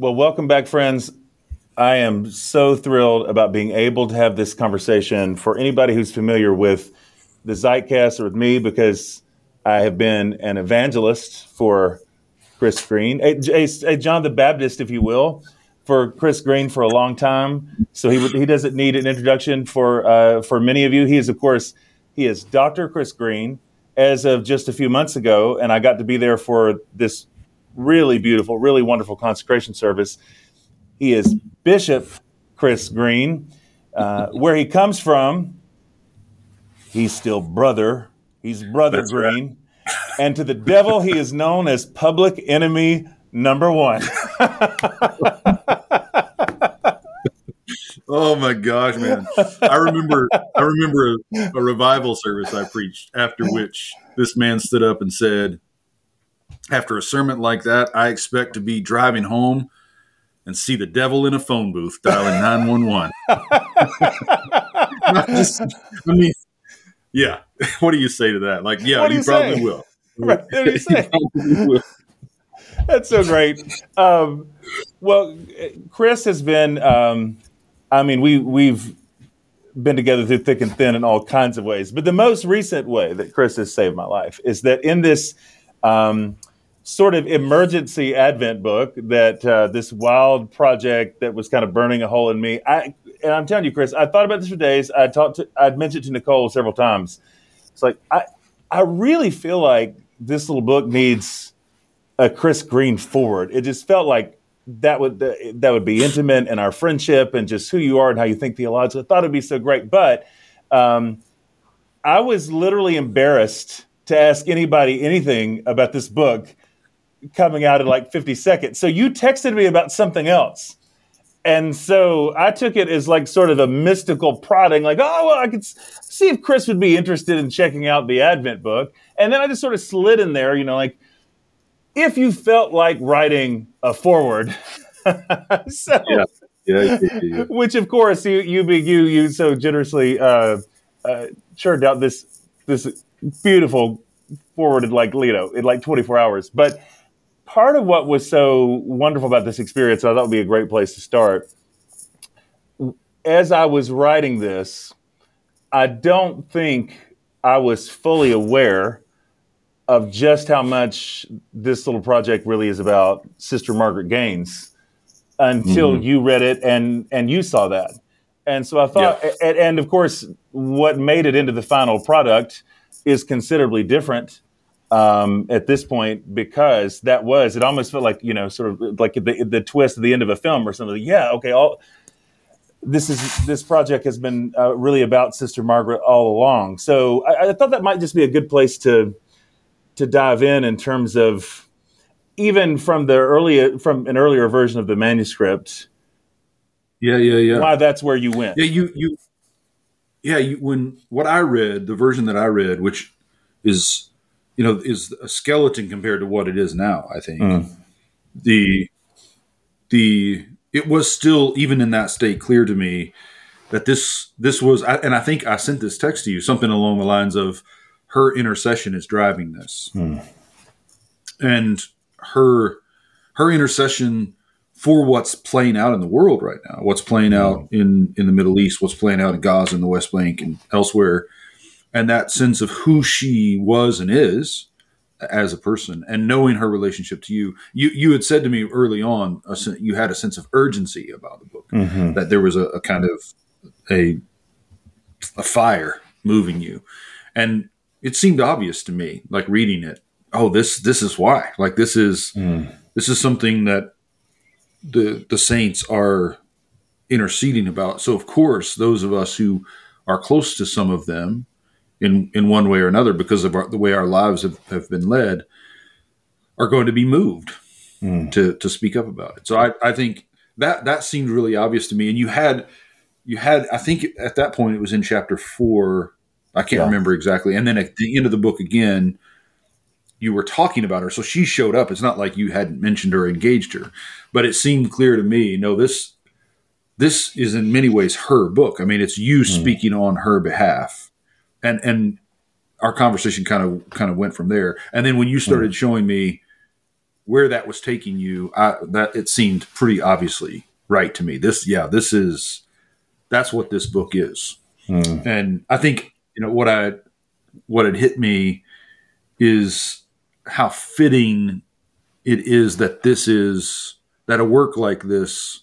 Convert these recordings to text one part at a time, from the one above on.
Well, welcome back, friends. I am so thrilled about being able to have this conversation for anybody who's familiar with the Zeitcast or with me, because I have been an evangelist for Chris Green, a, a, a John the Baptist, if you will, for Chris Green for a long time. So he he doesn't need an introduction for uh, for many of you. He is, of course, he is Dr. Chris Green as of just a few months ago, and I got to be there for this really beautiful, really wonderful consecration service. He is Bishop Chris Green. Uh, where he comes from, he's still brother. He's brother That's Green. Right. And to the devil, he is known as public enemy number one. oh my gosh, man! I remember, I remember a, a revival service I preached after which this man stood up and said, after a sermon like that, I expect to be driving home and see the devil in a phone booth dialing 911. I mean, yeah. What do you say to that? Like, yeah, you, you, probably will. Right. you probably will. That's so great. Um, well, Chris has been, um, I mean, we, we've been together through thick and thin in all kinds of ways. But the most recent way that Chris has saved my life is that in this um, sort of emergency advent book that uh, this wild project that was kind of burning a hole in me. I and I'm telling you, Chris, I thought about this for days. I talked to, I'd mentioned to Nicole several times. It's like I I really feel like this little book needs a Chris Green foreword. It just felt like that would that would be intimate in our friendship and just who you are and how you think theologically. I thought it'd be so great, but um, I was literally embarrassed to ask anybody anything about this book coming out in like 50 seconds. So you texted me about something else. And so I took it as like sort of a mystical prodding, like, oh, well, I could see if Chris would be interested in checking out the Advent book. And then I just sort of slid in there, you know, like, if you felt like writing a foreword. so, yeah. Yeah, yeah, which of course you you you you so generously uh, uh, churned out this this beautiful forwarded like you know in like 24 hours. But part of what was so wonderful about this experience, I thought would be a great place to start. As I was writing this, I don't think I was fully aware of just how much this little project really is about Sister Margaret Gaines until mm-hmm. you read it and and you saw that. And so I thought, yeah. and, and of course, what made it into the final product is considerably different um, at this point because that was it almost felt like you know sort of like the the twist at the end of a film or something. Yeah, okay, all this is this project has been uh, really about Sister Margaret all along. So I, I, thought that might just be a good place to to dive in in terms of even from the earlier from an earlier version of the manuscript. Yeah, yeah, yeah. Why that's where you went? Yeah, you you. Yeah, you, when what I read, the version that I read, which is you know, is a skeleton compared to what it is now. I think mm. the the it was still even in that state clear to me that this this was, and I think I sent this text to you something along the lines of her intercession is driving this, mm. and her her intercession for what's playing out in the world right now, what's playing mm. out in in the Middle East, what's playing out in Gaza and the West Bank and elsewhere and that sense of who she was and is as a person and knowing her relationship to you you you had said to me early on a, you had a sense of urgency about the book mm-hmm. that there was a, a, kind of a a fire moving you and it seemed obvious to me like reading it oh this this is why like this is mm. this is something that the the saints are interceding about so of course those of us who are close to some of them in in one way or another because of our, the way our lives have, have been led are going to be moved mm. to to speak up about it. So I, I think that that seemed really obvious to me. And you had you had I think at that point it was in chapter four. I can't yeah. remember exactly. And then at the end of the book again, you were talking about her. So she showed up. It's not like you hadn't mentioned her, engaged her, but it seemed clear to me. No, this this is in many ways her book. I mean, it's you mm. speaking on her behalf and and our conversation kind of kind of went from there. And then when you started mm. showing me where that was taking you, I, that it seemed pretty obviously right to me. This, yeah, this is that's what this book is, mm. and I think you know what I what had hit me is how fitting it is that this is that a work like this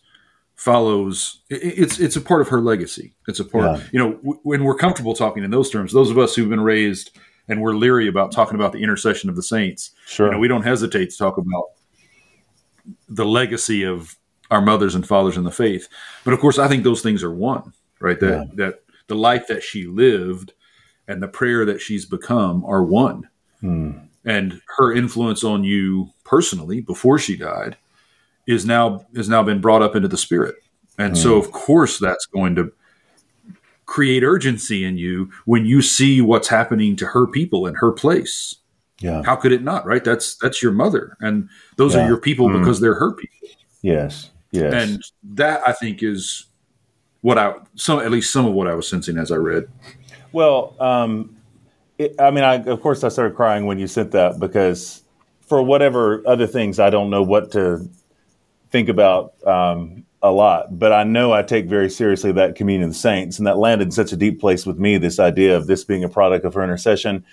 follows it's it's a part of her legacy it's a part yeah. you know w- when we're comfortable talking in those terms those of us who've been raised and we're leery about talking about the intercession of the saints sure you know, we don't hesitate to talk about the legacy of our mothers and fathers in the faith but of course i think those things are one right that yeah. that the life that she lived and the prayer that she's become are one hmm. and her influence on you personally before she died is now has now been brought up into the spirit. And mm. so of course that's going to create urgency in you when you see what's happening to her people in her place. Yeah. How could it not, right? That's that's your mother and those yeah. are your people mm. because they're her people. Yes. Yes. And that I think is what I some at least some of what I was sensing as I read. Well, um, it, I mean, I, of course, I started crying when you sent that because for whatever other things, I don't know what to think about um, a lot, but I know I take very seriously that communion of saints, and that landed in such a deep place with me. This idea of this being a product of her intercession.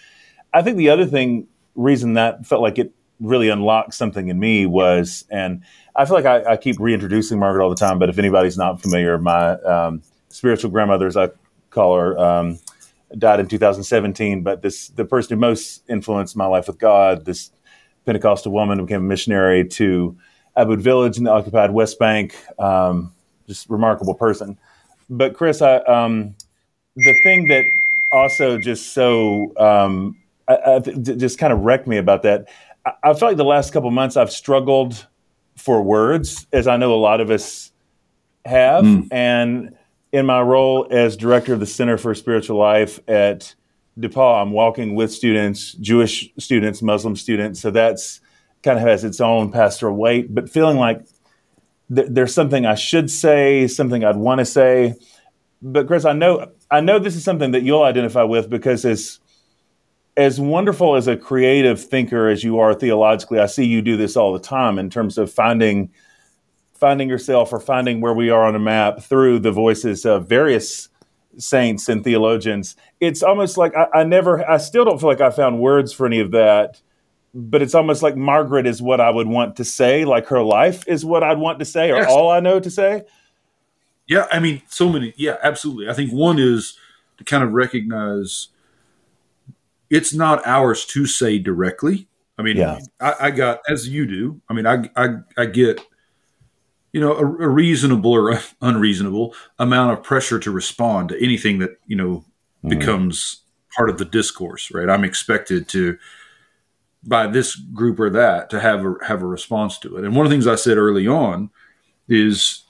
I think the other thing, reason that felt like it really unlocked something in me was, and I feel like I, I keep reintroducing Margaret all the time, but if anybody's not familiar, my um, spiritual grandmother, as I call her, um, died in 2017. But this, the person who most influenced my life with God, this Pentecostal woman who became a missionary to Aboud Village in the occupied West Bank. Um, just remarkable person. But Chris, I, um, the thing that also just so um, I, I, just kind of wrecked me about that. I, I feel like the last couple months I've struggled for words, as I know a lot of us have, mm. and in my role as director of the Center for Spiritual Life at DePauw, I'm walking with students, Jewish students, Muslim students. So that's kind of has its own pastoral weight, but feeling like th- there's something I should say, something I'd want to say. But Chris, I know I know this is something that you'll identify with because as as wonderful as a creative thinker as you are theologically, I see you do this all the time in terms of finding finding yourself or finding where we are on a map through the voices of various saints and theologians. It's almost like I, I never I still don't feel like I found words for any of that but it's almost like Margaret is what I would want to say, like her life is what I'd want to say, or yes. all I know to say. Yeah, I mean, so many. Yeah, absolutely. I think one is to kind of recognize it's not ours to say directly. I mean, yeah. I, I got as you do. I mean, I I, I get you know a, a, reasonable or unreasonable amount of pressure to respond to anything that you know mm. becomes part of the discourse. Right? I'm expected to by this group or that to have a have a response to it. And one of the things I said early on is,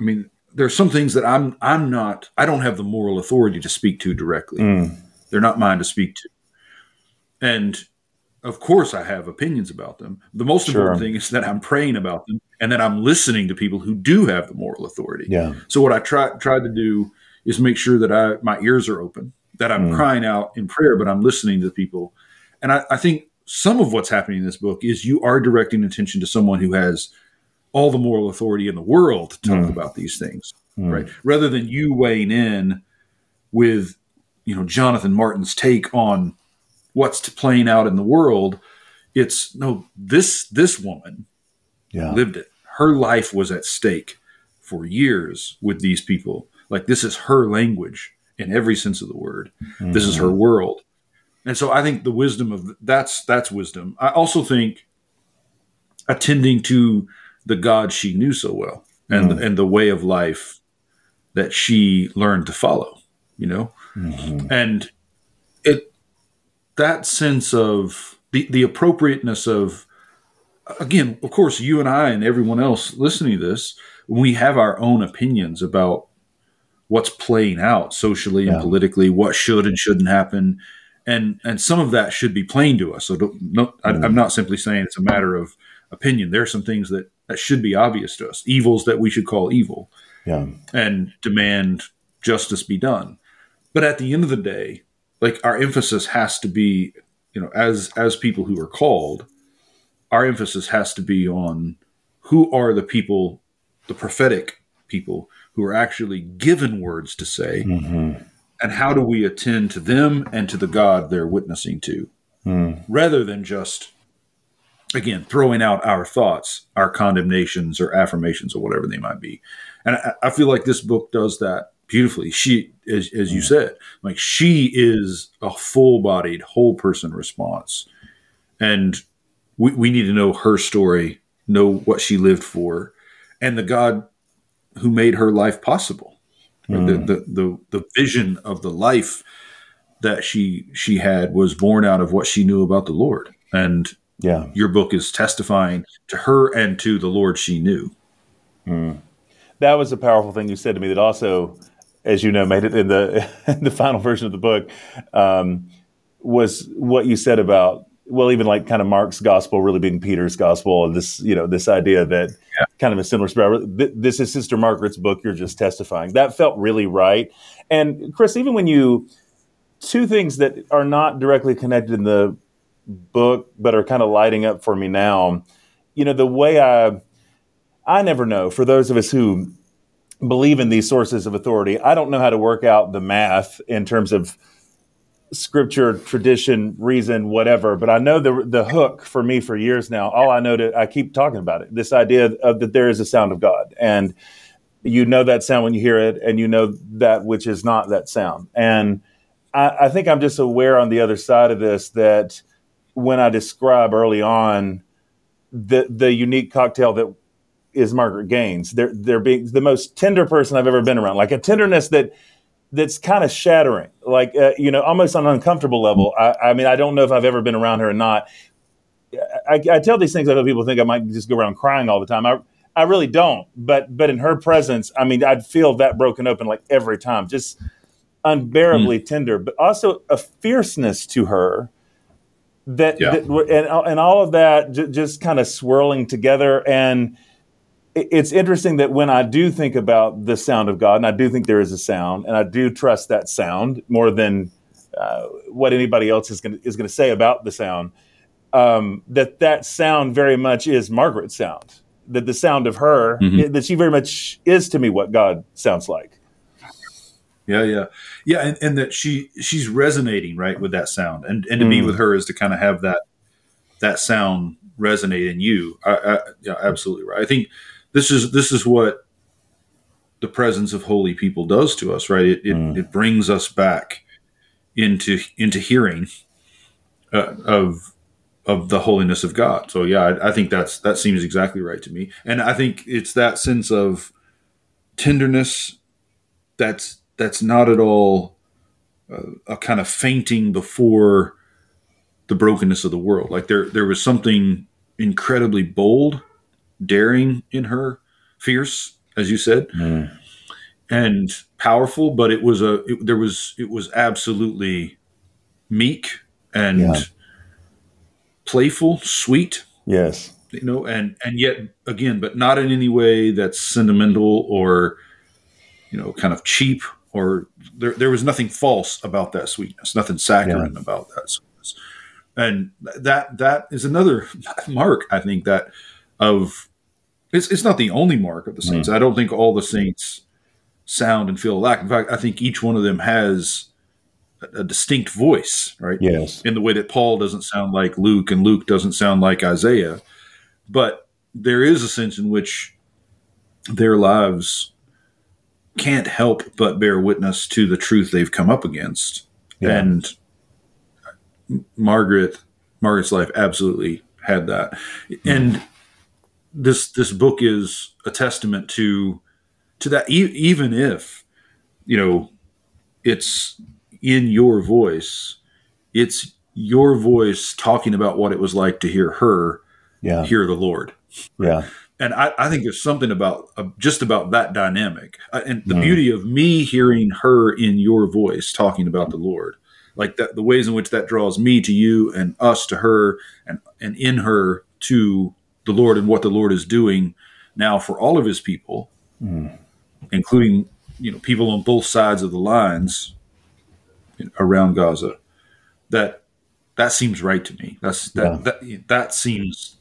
I mean, there's some things that I'm I'm not I don't have the moral authority to speak to directly. Mm. They're not mine to speak to. And of course I have opinions about them. The most sure. important thing is that I'm praying about them and that I'm listening to people who do have the moral authority. Yeah. So what I try tried to do is make sure that I my ears are open, that I'm mm. crying out in prayer, but I'm listening to people. And I, I think some of what's happening in this book is you are directing attention to someone who has all the moral authority in the world to talk mm. about these things, mm. right? Rather than you weighing in with, you know, Jonathan Martin's take on what's playing out in the world. It's no, this this woman yeah. lived it. Her life was at stake for years with these people. Like this is her language in every sense of the word. Mm. This is her mm. world and so I think the wisdom of that's that's wisdom. I also think attending to the God she knew so well and mm. and the way of life that she learned to follow, you know, mm-hmm. and it that sense of the the appropriateness of again, of course, you and I and everyone else listening to this, we have our own opinions about what's playing out socially yeah. and politically, what should and shouldn't happen and and some of that should be plain to us. So no, I, am not simply saying it's a matter of opinion. There are some things that that should be obvious to us, evils that we should call evil, yeah. and demand justice be done. But at the end of the day, like our emphasis has to be, you know, as as people who are called, our emphasis has to be on who are the people, the prophetic people who are actually given words to say, mm-hmm. And how do we attend to them and to the God they're witnessing to, mm. rather than just again throwing out our thoughts, our condemnations or affirmations or whatever they might be. And I, I feel like this book does that beautifully. She, as, as you mm. said, like she is a full-bodied, whole person response, and we, we need to know her story, know what she lived for, and the God who made her life possible. Mm. The, the, the the vision of the life that she she had was born out of what she knew about the Lord. And yeah, your book is testifying to her and to the Lord she knew. Mm. That was a powerful thing you said to me. That also, as you know, made it in the in the final version of the book. Um, was what you said about well, even like kind of Mark's gospel really being Peter's gospel, and this, you know, this idea that yeah. kind of a similar spirit. This is Sister Margaret's book. You're just testifying. That felt really right. And Chris, even when you two things that are not directly connected in the book, but are kind of lighting up for me now. You know, the way I, I never know. For those of us who believe in these sources of authority, I don't know how to work out the math in terms of scripture, tradition, reason, whatever. But I know the the hook for me for years now. All I know that I keep talking about it. This idea of that there is a sound of God, and you know that sound when you hear it, and you know that which is not that sound. And I, I think I'm just aware on the other side of this that when I describe early on the the unique cocktail that is Margaret Gaines, they're they're being the most tender person I've ever been around, like a tenderness that that's kind of shattering, like uh, you know, almost on an uncomfortable level. I, I, mean, I don't know if I've ever been around her or not. I, I tell these things, I know people think I might just go around crying all the time. I I really don't, but but in her presence, I mean, I'd feel that broken open like every time, just unbearably mm. tender, but also a fierceness to her that, yeah. that and and all of that j- just kind of swirling together and it's interesting that when I do think about the sound of God, and I do think there is a sound, and I do trust that sound more than uh, what anybody else is going is going to say about the sound. Um, that that sound very much is Margaret's sound. That the sound of her, mm-hmm. that she very much is to me what God sounds like. Yeah, yeah, yeah, and, and that she she's resonating right with that sound, and and to mm. be with her is to kind of have that that sound resonate in you. I, I, yeah, absolutely right. I think this is this is what the presence of holy people does to us, right? It it, mm. it brings us back into into hearing uh, of of the holiness of God. So yeah, I, I, think that's that seems exactly right to me, and I think it's that sense of tenderness that's that's not at all uh, a kind of fainting before the brokenness of the world. Like there there was something incredibly bold daring in her, fierce, as you said, mm. and powerful. But it was a it, there was it was absolutely meek and yeah. playful, sweet. Yes, you know, and and yet again, but not in any way that's sentimental or you know, kind of cheap or there, there was nothing false about that sweetness, nothing saccharine yeah. about that sweetness. And that that is another mark, I think, that of it's it's not the only mark of the saints. Mm. I don't think all the saints sound and feel alike. In fact, I think each one of them has a, a distinct voice, right? Yes. In the way that Paul doesn't sound like Luke and Luke doesn't sound like Isaiah. But there is a sense in which their lives can't help but bear witness to the truth they've come up against. Yeah. And Margaret Margaret's life absolutely had that. And this this book is a testament to to that e- even if you know it's in your voice it's your voice talking about what it was like to hear her yeah. hear the lord yeah and I, I think there's something about uh, just about that dynamic uh, and the mm. beauty of me hearing her in your voice talking about the lord like that the ways in which that draws me to you and us to her and and in her to the Lord and what the Lord is doing now for all of his people, mm. including you know people on both sides of the lines around Gaza. That that seems right to me. That's that yeah. that, that seems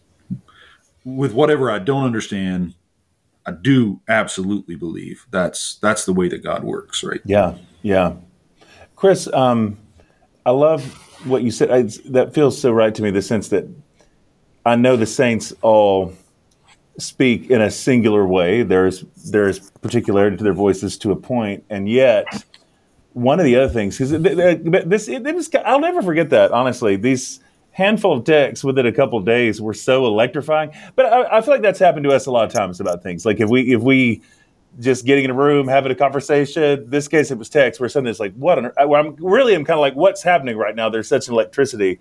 with whatever I don't understand, I do absolutely believe that's that's the way that God works, right? Yeah, yeah. Chris, um, I love what you said. I, that feels so right to me. The sense that I know the saints all speak in a singular way. There's there's particularity to their voices to a point, and yet one of the other things because this it, it was I'll never forget that honestly. These handful of texts within a couple days were so electrifying. But I, I, feel like that's happened to us a lot of times about things. Like if we if we just getting in a room having a conversation. This case it was text where something's like what? On, I'm really I'm kind of like what's happening right now. There's such an electricity.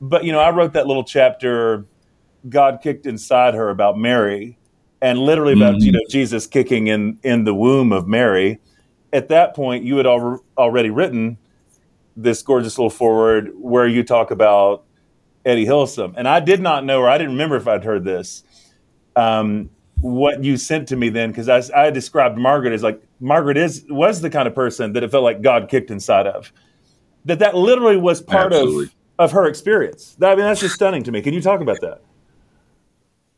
But you know I wrote that little chapter. God kicked inside her about Mary, and literally about mm-hmm. you know Jesus kicking in in the womb of Mary. At that point, you had al- already written this gorgeous little foreword where you talk about Etty Hillesum, and I did not know, or I didn't remember if I'd heard this. Um, what you sent to me then, because I, I, described Margaret as like Margaret is was the kind of person that it felt like God kicked inside of. That that literally was part Absolutely. of of her experience. That, I mean, that's just stunning to me. Can you talk about that?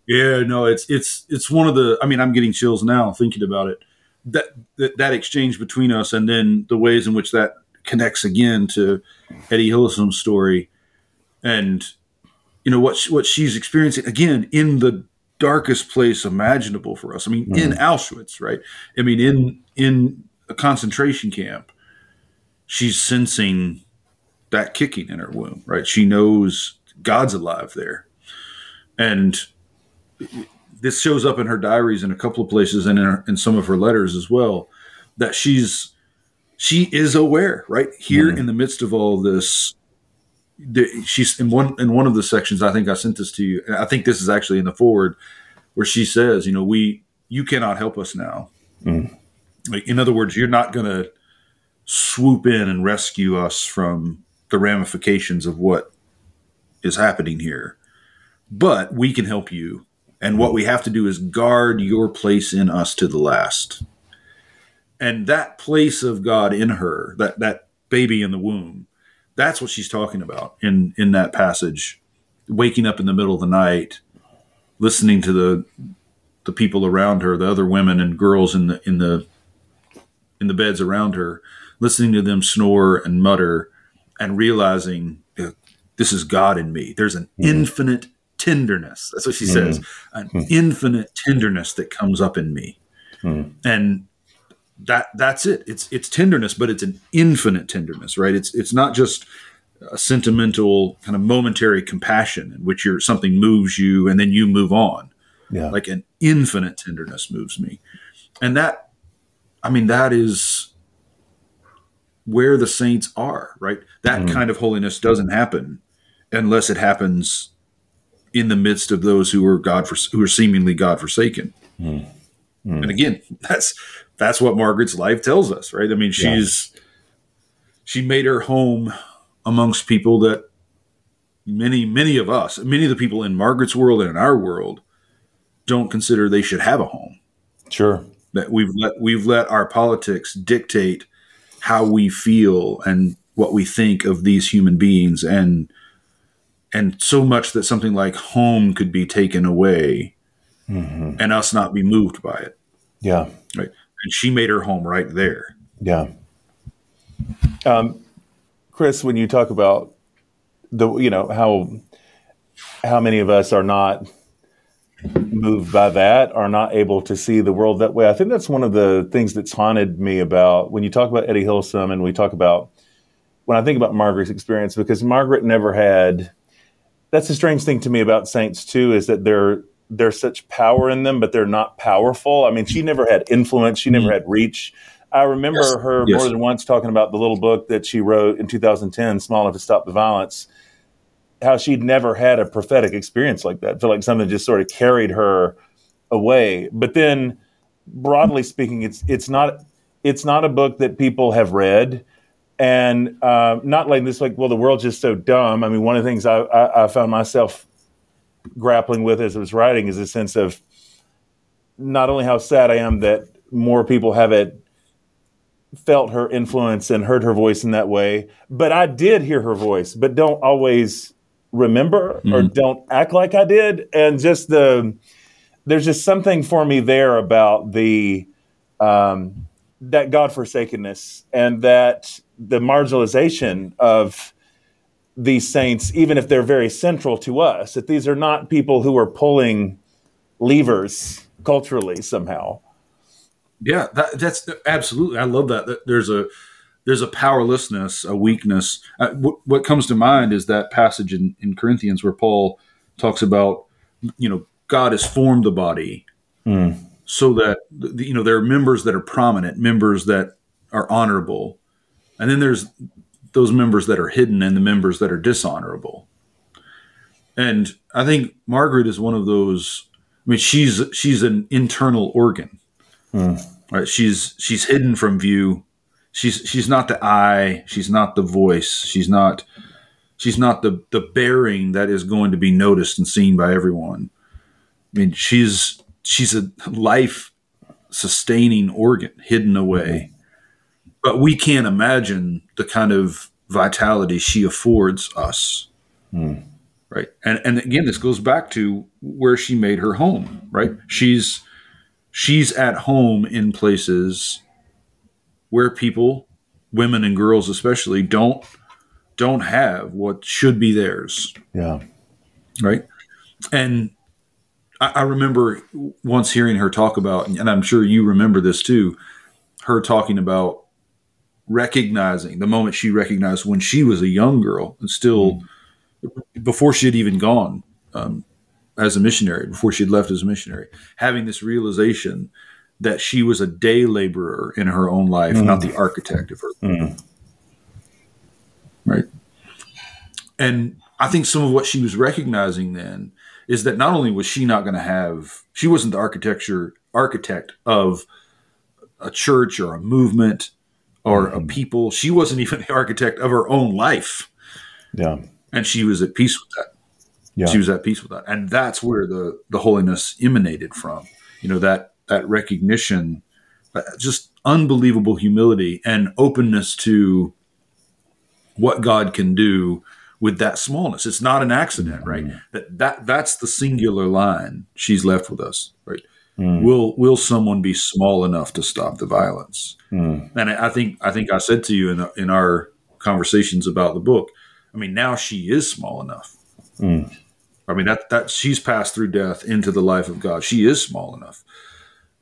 Yeah, no, it's it's it's one of the. I mean, I'm getting chills now thinking about it. That that, that exchange between us, and then the ways in which that connects again to Etty Hillesum's story, and you know what what she's experiencing again in the darkest place imaginable for us. I mean, mm. in Auschwitz, right? I mean, in in a concentration camp, she's sensing that kicking in her womb, right? She knows God's alive there, and this shows up in her diaries in a couple of places and in, her, in some of her letters as well that she's she is aware right here mm-hmm. in the midst of all this the, she's in one in one of the sections i think i sent this to you i think this is actually in the foreword where she says you know we you cannot help us now mm. like, in other words you're not going to swoop in and rescue us from the ramifications of what is happening here but we can help you and what we have to do is guard your place in us to the last. And that place of God in her, that, that baby in the womb, that's what she's talking about in, in that passage. Waking up in the middle of the night, listening to the the people around her, the other women and girls in the in the in the beds around her, listening to them snore and mutter, and realizing this is God in me. There's an mm-hmm. infinite tenderness. That's what she mm-hmm. says. An mm-hmm. infinite tenderness that comes up in me. Mm-hmm. And that that's it. It's it's tenderness, but it's an infinite tenderness, right? It's it's not just a sentimental kind of momentary compassion in which you're something moves you and then you move on. Yeah. Like an infinite tenderness moves me. And that I mean that is where the saints are, right? That mm-hmm. kind of holiness doesn't happen unless it happens in the midst of those who are God for, who are seemingly God forsaken. Mm. Mm. And again, that's that's what Margaret's life tells us, right? I mean, she's yeah. she made her home amongst people that many many of us, many of the people in Margaret's world and in our world don't consider they should have a home. Sure. That we've let we've let our politics dictate how we feel and what we think of these human beings and and so much that something like home could be taken away mm-hmm. and us not be moved by it. Yeah. Right. And she made her home right there. Yeah. Um, Chris, when you talk about the, you know, how, how many of us are not moved by that, are not able to see the world that way. I think that's one of the things that's haunted me about when you talk about Etty Hillesum and we talk about, when I think about Margaret's experience, because Margaret never had, that's the strange thing to me about saints too is that they're there's such power in them, but they're not powerful. I mean, she never had influence. She never mm-hmm. had reach. I remember yes. her yes. more than once talking about the little book that she wrote in 2010, Small Enough to Stop the Violence, how she'd never had a prophetic experience like that. I feel like something just sort of carried her away. But then, broadly speaking, it's it's not it's not a book that people have read and uh, not like this like well the world's just so dumb i mean one of the things I, I, I, found myself grappling with as i was writing is a sense of not only how sad i am that more people haven't felt her influence and heard her voice in that way but i did hear her voice but don't always remember mm-hmm. or don't act like I did. And just the, there's just something for me there about the, um, that God forsakenness and that the marginalization of these saints, even if they're very central to us, that these are not people who are pulling levers culturally somehow. Yeah, that, that's absolutely. I love that. There's a there's a powerlessness, a weakness. Uh, w- what comes to mind is that passage in, in Corinthians where Paul talks about, you know, God has formed the body mm. so that, you know, there are members that are prominent, members that are honorable. And then there's those members that are hidden and the members that are dishonorable. And I think Margaret is one of those. I mean, she's she's an internal organ, mm. right? She's she's hidden from view she's she's not the eye, she's not the voice, she's not she's not the the bearing that is going to be noticed and seen by everyone. I mean, she's she's a life sustaining organ hidden away. But we can't imagine the kind of vitality she affords us. Mm. Right. And and again this goes back to where she made her home, right? She's she's at home in places where people, women and girls especially, don't don't have what should be theirs. Yeah. Right. And I, I remember once hearing her talk about, and I'm sure you remember this too, her talking about recognizing the moment she recognized when she was a young girl and still mm. before she had even gone um, as a missionary, before she had left as a missionary, having this realization that she was a day laborer in her own life, mm. not the architect of her. Mm. Right. And I think some of what she was recognizing then is that not only was she not going to have, she wasn't the architecture architect of a church or a movement or mm-hmm. a people. She wasn't even the architect of her own life. Yeah. And she was at peace with that. Yeah. She was at peace with that. And that's where the the holiness emanated from. You know, that that recognition, uh, just unbelievable humility and openness to what God can do with that smallness. It's not an accident, right? Mm. That that that's the singular line she's left with us, right? Mm. Will will someone be small enough to stop the violence? Mm. And I think I think I said to you in the, in our conversations about the book. I mean, now she is small enough. Mm. I mean that that she's passed through death into the life of God. She is small enough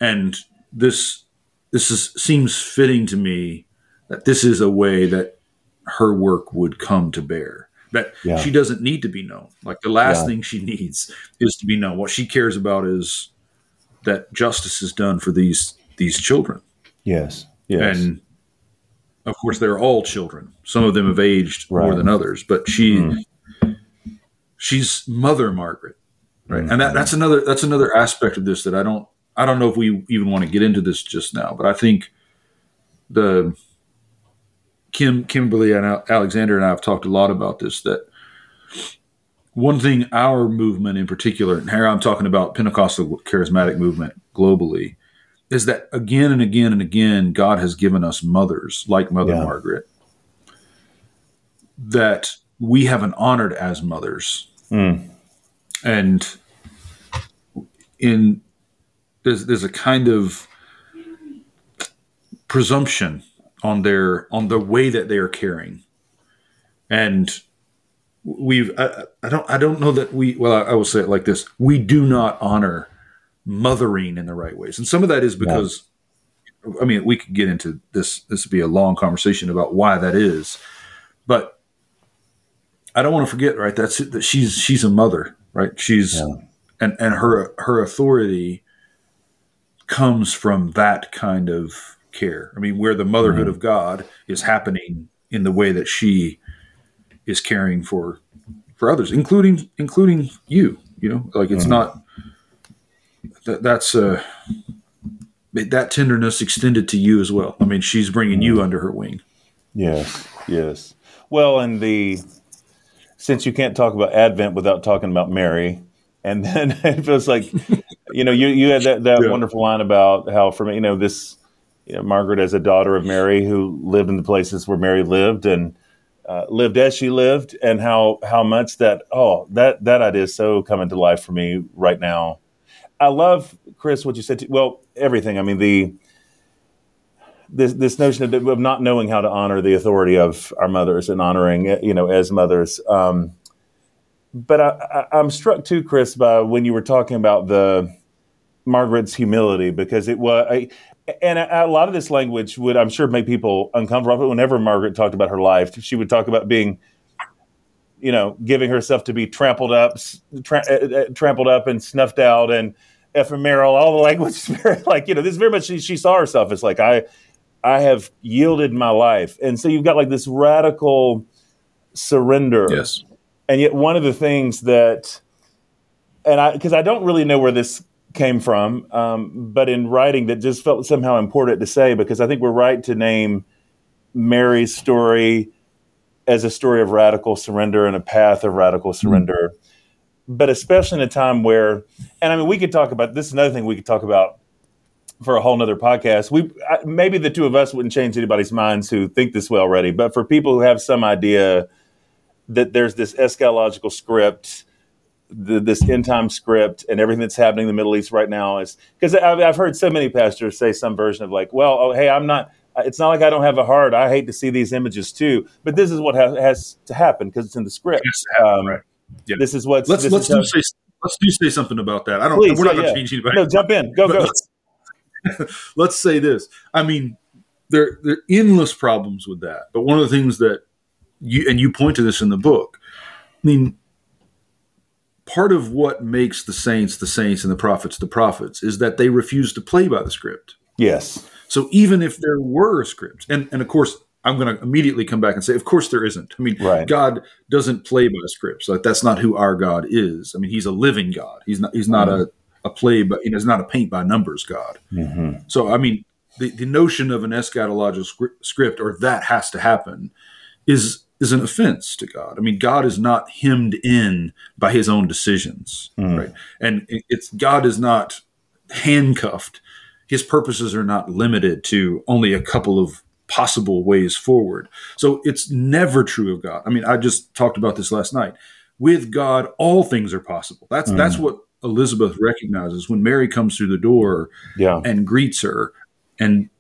and this this is, seems fitting to me that this is a way that her work would come to bear that yeah. she doesn't need to be known like the last yeah. thing she needs is to be known what she cares about is that justice is done for these these children yes yes and of course they're all children some of them have aged right. more than others but she mm. she's mother margaret right mm-hmm. and that, that's another that's another aspect of this that i don't I don't know if we even want to get into this just now, but I think the Kim Kimberly and Alexander and I have talked a lot about this. That one thing our movement in particular, and here I'm talking about Pentecostal charismatic movement globally, is that again and again and again, God has given us mothers like Mother yeah. Margaret that we haven't honored as mothers. Mm. And in there's there's a kind of presumption on their on the way that they are caring, and we've I, I don't I don't know that we well I, I, will say it like this we do not honor mothering in the right ways, and some of that is because. Yeah. I mean, we could get into this. This would be a long conversation about why that is, but I don't want to forget, right? That's it, that she's she's a mother, right? She's yeah. and and her her authority comes from that kind of care. I mean, where the motherhood mm-hmm. of God is happening in the way that she is caring for for others, including including you. You know, like it's mm-hmm. not that that's uh that tenderness extended to you as well. I mean, she's bringing you mm-hmm. under her wing. Yes, yes. Well, and the since you can't talk about Advent without talking about Mary, and then it feels like, you know, you, you had that, that yeah. wonderful line about how, for me, you know, this, you know, Margaret as a daughter of Mary who lived in the places where Mary lived. And uh, lived as she lived, and how how much that oh that that idea is so coming to life for me right now. I love Chris what you said. To, well, everything. I mean the this this notion of, of, not knowing how to honor the authority of our mothers and honoring you know as mothers. Um, but I, I, am struck too, Chris, by when you were talking about the Margaret's humility because it was. I, and a, a, lot of this language would, I'm sure, make people uncomfortable. Whenever Margaret talked about her life, she would talk about being, you know, giving herself to be trampled up, tra- uh, uh, trampled up and snuffed out, and ephemeral. All the language like, you know, this is very much she, she saw herself as like I, I have yielded my life, and so you've got like this radical surrender. Yes. And yet, one of the things that, and I, because I don't really know where this came from, um, but in writing that just felt somehow important to say because I think we're right to name Mary's story as a story of radical surrender and a path of radical hmm. surrender. Mm. But especially in a time where, and I mean, we could talk about this. Is another thing we could talk about for a whole nother podcast. We maybe the two of us wouldn't change anybody's minds who think this way already, but for people who have some idea that there's this eschatological script the, this end time script and everything that's happening in the Middle East right now is because I've, I've heard so many pastors say some version of like, well, oh, hey, I'm not. It's not like I don't have a heart. I hate to see these images too, but this is what has, has to happen because it's in the script. Um, right. Yeah. This is what. Let's let's do say let's do say something about that. I don't. Please, we're not yeah, going to change anybody. No, jump in. Go go. Let's, let's say this. I mean, there there are endless problems with that. But one of the things that you and you point to this in the book. I mean, part of what makes the saints the saints and the prophets the prophets is that they refuse to play by the script. Yes. So even if there were a script, and, and of course, I'm going to immediately come back and say, of course there isn't. I mean, right. God doesn't play by scripts. Like that's not who our God is. I mean, He's a living God. He's not. He's not mm-hmm. a a play, but you know, he's not a paint by numbers God. Mm-hmm. So I mean, the the notion of an eschatological script or that has to happen is is an offense to God. I mean, God is not hemmed in by his own decisions, mm. right? And it's God is not handcuffed. His purposes are not limited to only a couple of possible ways forward. So it's never true of God. I mean, I just talked about this last night. With God, all things are possible. That's mm. that's what Elizabeth recognizes when Mary comes through the door yeah. and greets her and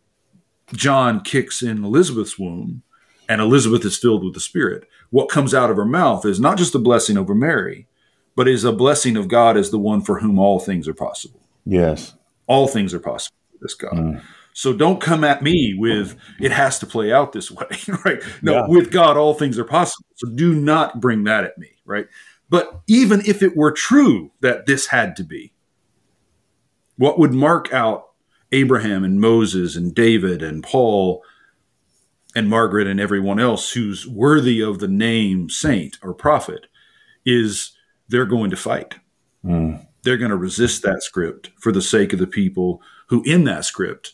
John kicks in Elizabeth's womb and Elizabeth is filled with the Spirit. What comes out of her mouth is not just a blessing over Mary, but is a blessing of God as the one for whom all things are possible. Yes. All things are possible for this God. Mm. So don't come at me with it has to play out this way, right? No, yeah. with God, all things are possible. So do not bring that at me, right? But even if it were true that this had to be, what would mark out Abraham and Moses and David and Paul and Margaret and everyone else who's worthy of the name saint or prophet is they're going to fight. Mm. They're going to resist that script for the sake of the people who, in that script,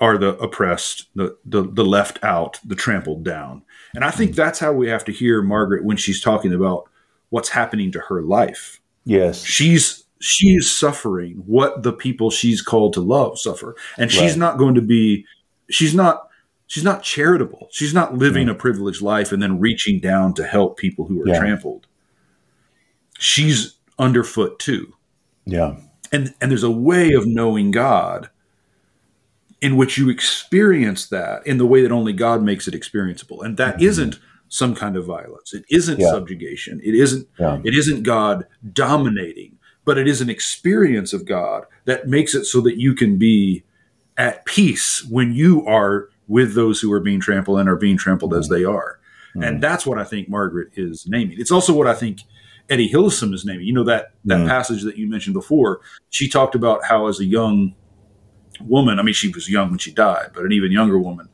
are the oppressed, the, the, the left out, the trampled down. And I think that's how we have to hear Margaret when she's talking about what's happening to her life. Yes. She's she's suffering what the people she's called to love suffer. And she's right. not going to be she's not she's not charitable. She's not living mm. a privileged life and then reaching down to help people who are yeah. trampled. She's underfoot too. Yeah. And and there's a way of knowing God in which you experience that in the way that only God makes it experienceable. And that mm-hmm. not some kind of violence. It isn't yeah. subjugation. It isn't yeah. it isn't God dominating, but it is an experience of God that makes it so that you can be at peace when you are with those who are being trampled and are being trampled as they are. Mm. And that's what I think Margaret is naming. It's also what I think Etty Hillesum is naming. You know that that mm. passage that you mentioned before. She talked about how as a young woman, I mean, she was young when she died, but an even younger woman,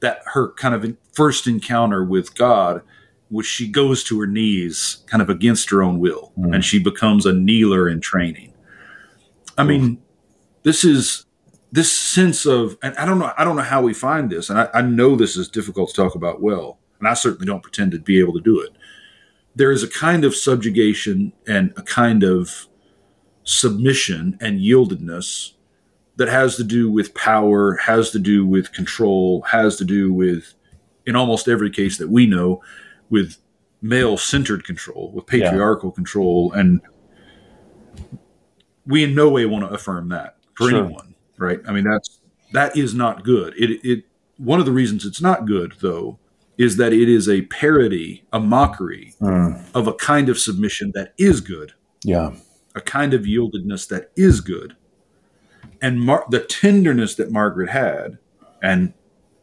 that her kind of first encounter with God, was she goes to her knees, kind of against her own will, mm. and she becomes a kneeler in training. I mean, this is this sense of and I don't know I don't know how we find this, and I, I know this is difficult to talk about well, and I certainly don't pretend to be able to do it. There is a kind of subjugation and a kind of submission and yieldedness that has to do with power, has to do with control, has to do with, in almost every case that we know, with male centered control, with patriarchal yeah. control, and we in no way want to affirm that for sure. anyone, right? I mean, that's that is not good. It it one of the reasons it's not good though is that it is a parody, a mockery mm. of a kind of submission that is good. Yeah. A kind of yieldedness that is good. And Mar- the tenderness that Margaret had and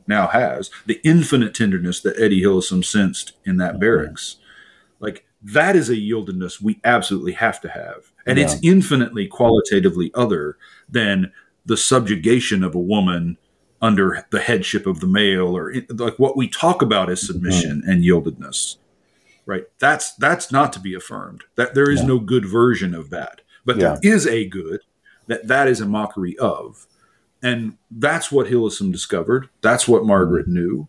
now has, the infinite tenderness that Etty Hillesum sensed in that mm-hmm. barracks, like that is a yieldedness we absolutely have to have. And yeah. it's infinitely qualitatively other than the subjugation of a woman under the headship of the male or like what we talk about as submission mm-hmm. and yieldedness right? That's that's not to be affirmed. That there is yeah. no good version of that. But yeah. there is a good that that is a mockery of. And that's what hillesum discovered. That's what margaret knew.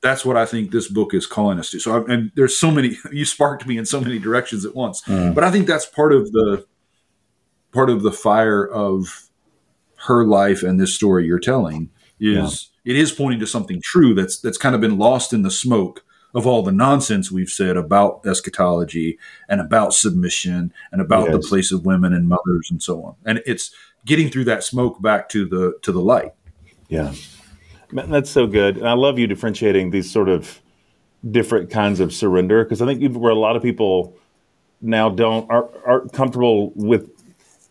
That's what i think this book is calling us to. So I, and there's so many you sparked me in so many directions at once. Mm. but i think that's part of the part of the fire of her life and this story you're telling is yeah. it is pointing to something true that's that's kind of been lost in the smoke of all the nonsense we've said about eschatology and about submission and about yes. the place of women and mothers and so on. And it's getting through that smoke back to the to the light. Yeah. That's so good. And I love you differentiating these sort of different kinds of surrender because I think where a lot of people now don't are, aren't comfortable with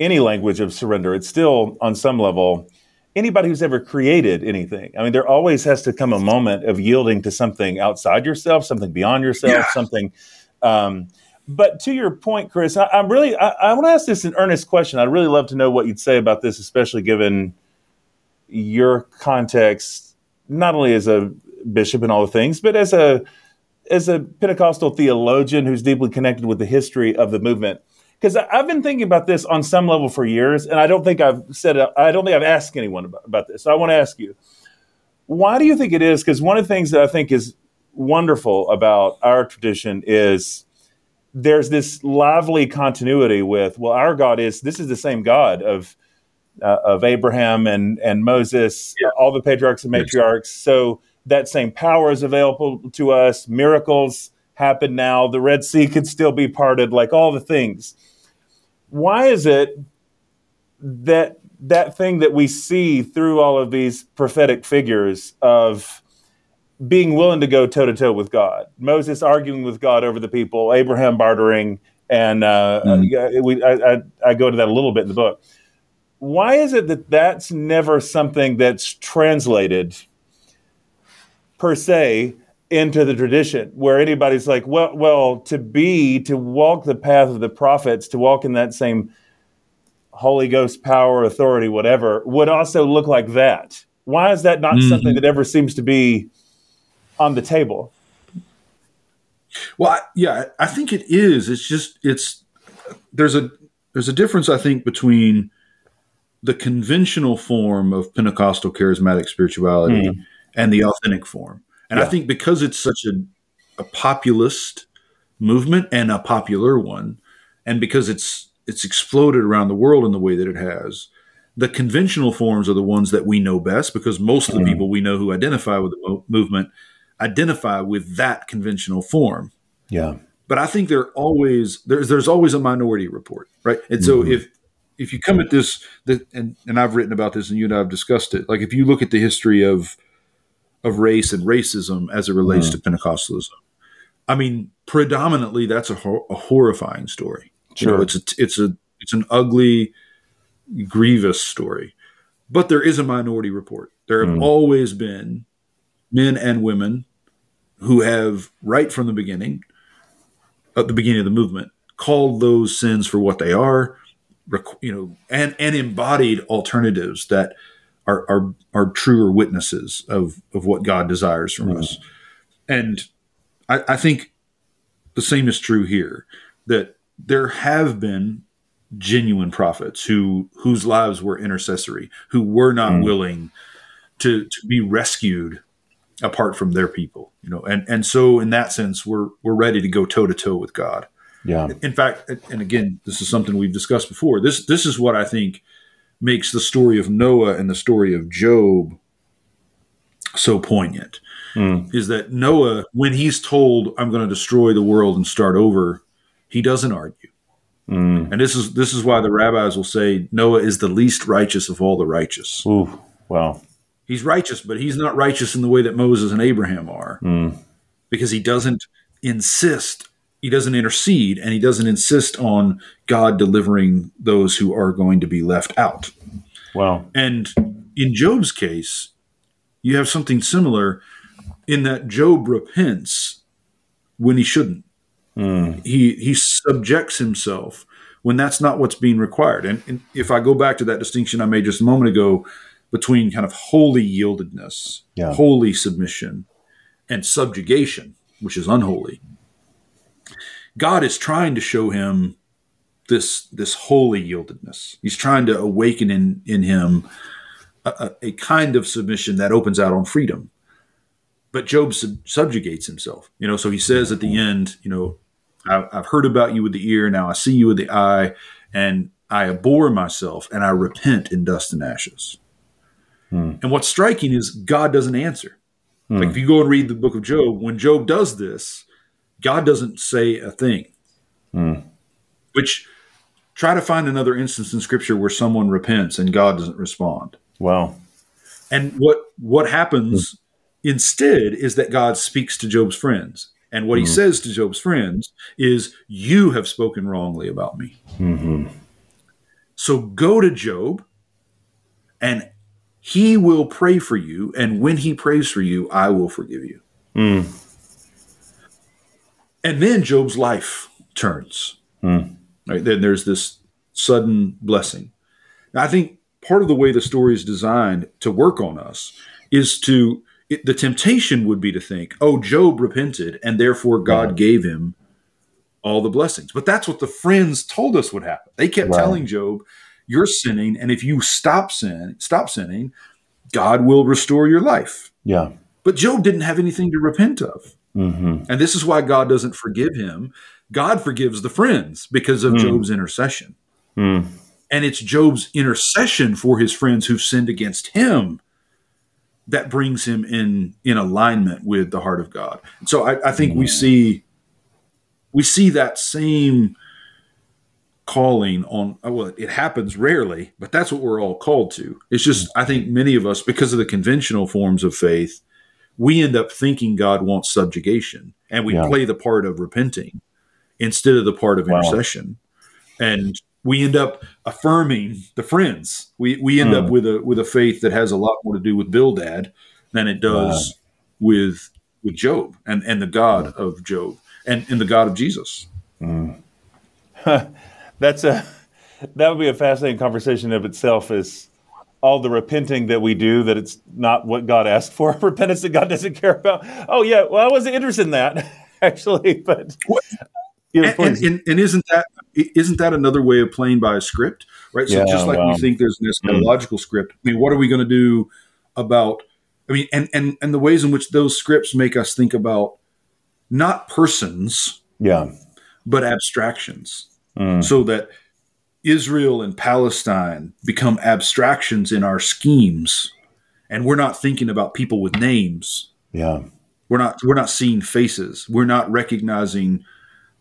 any language of surrender, it's still on some level anybody who's ever created anything. I mean, there always has to come a moment of yielding to something outside yourself, something beyond yourself, yeah. something. Um, but to your point, Chris, I, am really I, I want to ask this an earnest question. I'd really love to know what you'd say about this, especially given your context, not only as a bishop and all the things, but as a as a Pentecostal theologian who's deeply connected with the history of the movement because I've been thinking about this on some level for years, and I don't think I've said it, I don't think I've asked anyone about, about this. So I want to ask you, why do you think it is? Because one of the things that I think is wonderful about our tradition is there's this lively continuity with well, our God is this is the same God of uh, of Abraham and and Moses, yeah. all the patriarchs and matriarchs. So that same power is available to us. Miracles happen now. The Red Sea could still be parted, like all the things why is it that that thing that we see through all of these prophetic figures of being willing to go toe to toe with God, Moses arguing with God over the people, Abraham bartering, and uh, mm. we, I, I, I go to that a little bit in the book. Why is it that that's never something that's translated per se into the tradition where anybody's like, well, well, to be, to walk the path of the prophets, to walk in that same Holy Ghost power, authority, whatever, would also look like that. Why is that not mm-hmm. something that ever seems to be on the table? Well, yeah, I think it is. It's just it's there's a there's a difference I think between the conventional form of Pentecostal charismatic spirituality mm. and the authentic form. And yeah. I think because it's such a, a populist movement and a popular one, and because it's it's exploded around the world in the way that it has, the conventional forms are the ones that we know best because most of the mm-hmm. people we know who identify with the mo- movement identify with that conventional form. Yeah. But I think there always there's there's always a minority report, right? And so mm-hmm. if if you come at this, the, and and I've written about this, and you and I have discussed it. Like if you look at the history of of race and racism as it relates mm. to Pentecostalism. I mean, predominantly that's a, hor- a horrifying story. Sure. You know, it's a, it's a it's an ugly, grievous story. But there is a minority report. There have mm. always been men and women who have, right from the beginning, at the beginning of the movement, called those sins for what they are, you know, and and embodied alternatives that are are, are truer witnesses of of what God desires from mm-hmm. us. And I, I think the same is true here that there have been genuine prophets who whose lives were intercessory, who were not mm. willing to to be rescued apart from their people, you know. And and so in that sense we're we're ready to go toe to toe with God. Yeah. In fact, and again, this is something we've discussed before. This this is what I think makes the story of Noah and the story of Job so poignant hmm. is that Noah, when he's told, "I'm going to destroy the world and start over," he doesn't argue. Hmm. And this is this is why the rabbis will say Noah is the least righteous of all the righteous. Ooh, wow. He's righteous, but he's not righteous in the way that Moses and Abraham are, hmm. because he doesn't insist, he doesn't intercede, and he doesn't insist on God delivering those who are going to be left out. Wow. And in Job's case, you have something similar in that Job repents when he shouldn't. Hmm. He he subjects himself when that's not what's being required. And, and if I go back to that distinction I made just a moment ago between kind of holy yieldedness, Yeah. holy submission, and subjugation, which is unholy, God is trying to show him this this holy yieldedness. He's trying to awaken in in him a, a, kind of submission that opens out on freedom. But Job sub- subjugates himself, you know. So he says at the end, you know, I, I've heard about you with the ear, now I see you with the eye, and I abhor myself, and I repent in dust and ashes. Hmm. And what's striking is God doesn't answer. Like hmm. if you go and read the book of Job, when Job does this, God doesn't say a thing. Hmm. Which try to find another instance in Scripture where someone repents and God doesn't respond. Wow. And what what happens hmm. instead is that God speaks to Job's friends. And what he hmm. says to Job's friends is, You have spoken wrongly about me. Mm-hmm. So go to Job, and he will pray for you. And when he prays for you, I will forgive you. And then Job's life turns. Hmm. Right? Then there's this sudden blessing. Now, I think part of the way the story is designed to work on us is to it, the temptation would be to think, oh, Job repented, and therefore God gave him all the blessings. But that's what the friends told us would happen. They kept telling Job, "You're sinning, and if you stop sin, stop sinning, God will restore your life." Yeah. But Job didn't have anything to repent of. Mm-hmm. And this is why God doesn't forgive him. God forgives the friends because of Job's intercession. Mm. And it's Job's intercession for his friends who've sinned against him that brings him in in alignment with the heart of God. So I, I think we see we see that same calling on well it happens rarely but that's what we're all called to it's just i think many of us because of the conventional forms of faith we end up thinking god wants subjugation and we Yeah. play the part of repenting instead of the part of Wow. intercession and we end up affirming the friends we we end Hmm. up with a with a faith that has a lot more to do with bildad than it does with with job and and the god of job and and the god of jesus That's a that would be a fascinating conversation of itself. Is all the repenting that we do that it's not what God asked for, repentance that God doesn't care about. Oh yeah, well I wasn't interested in that actually, but yeah, and, and, and, isn't that isn't that another way of playing by a script right so Yeah, just like wow. we think there's an eschatological script i mean what are we going to do about i mean and, and and the ways in which those scripts make us think about not persons yeah, but abstractions Mm. so that israel and palestine become abstractions in our schemes and we're not thinking about people with names. Yeah, we're not we're not seeing faces. We're not recognizing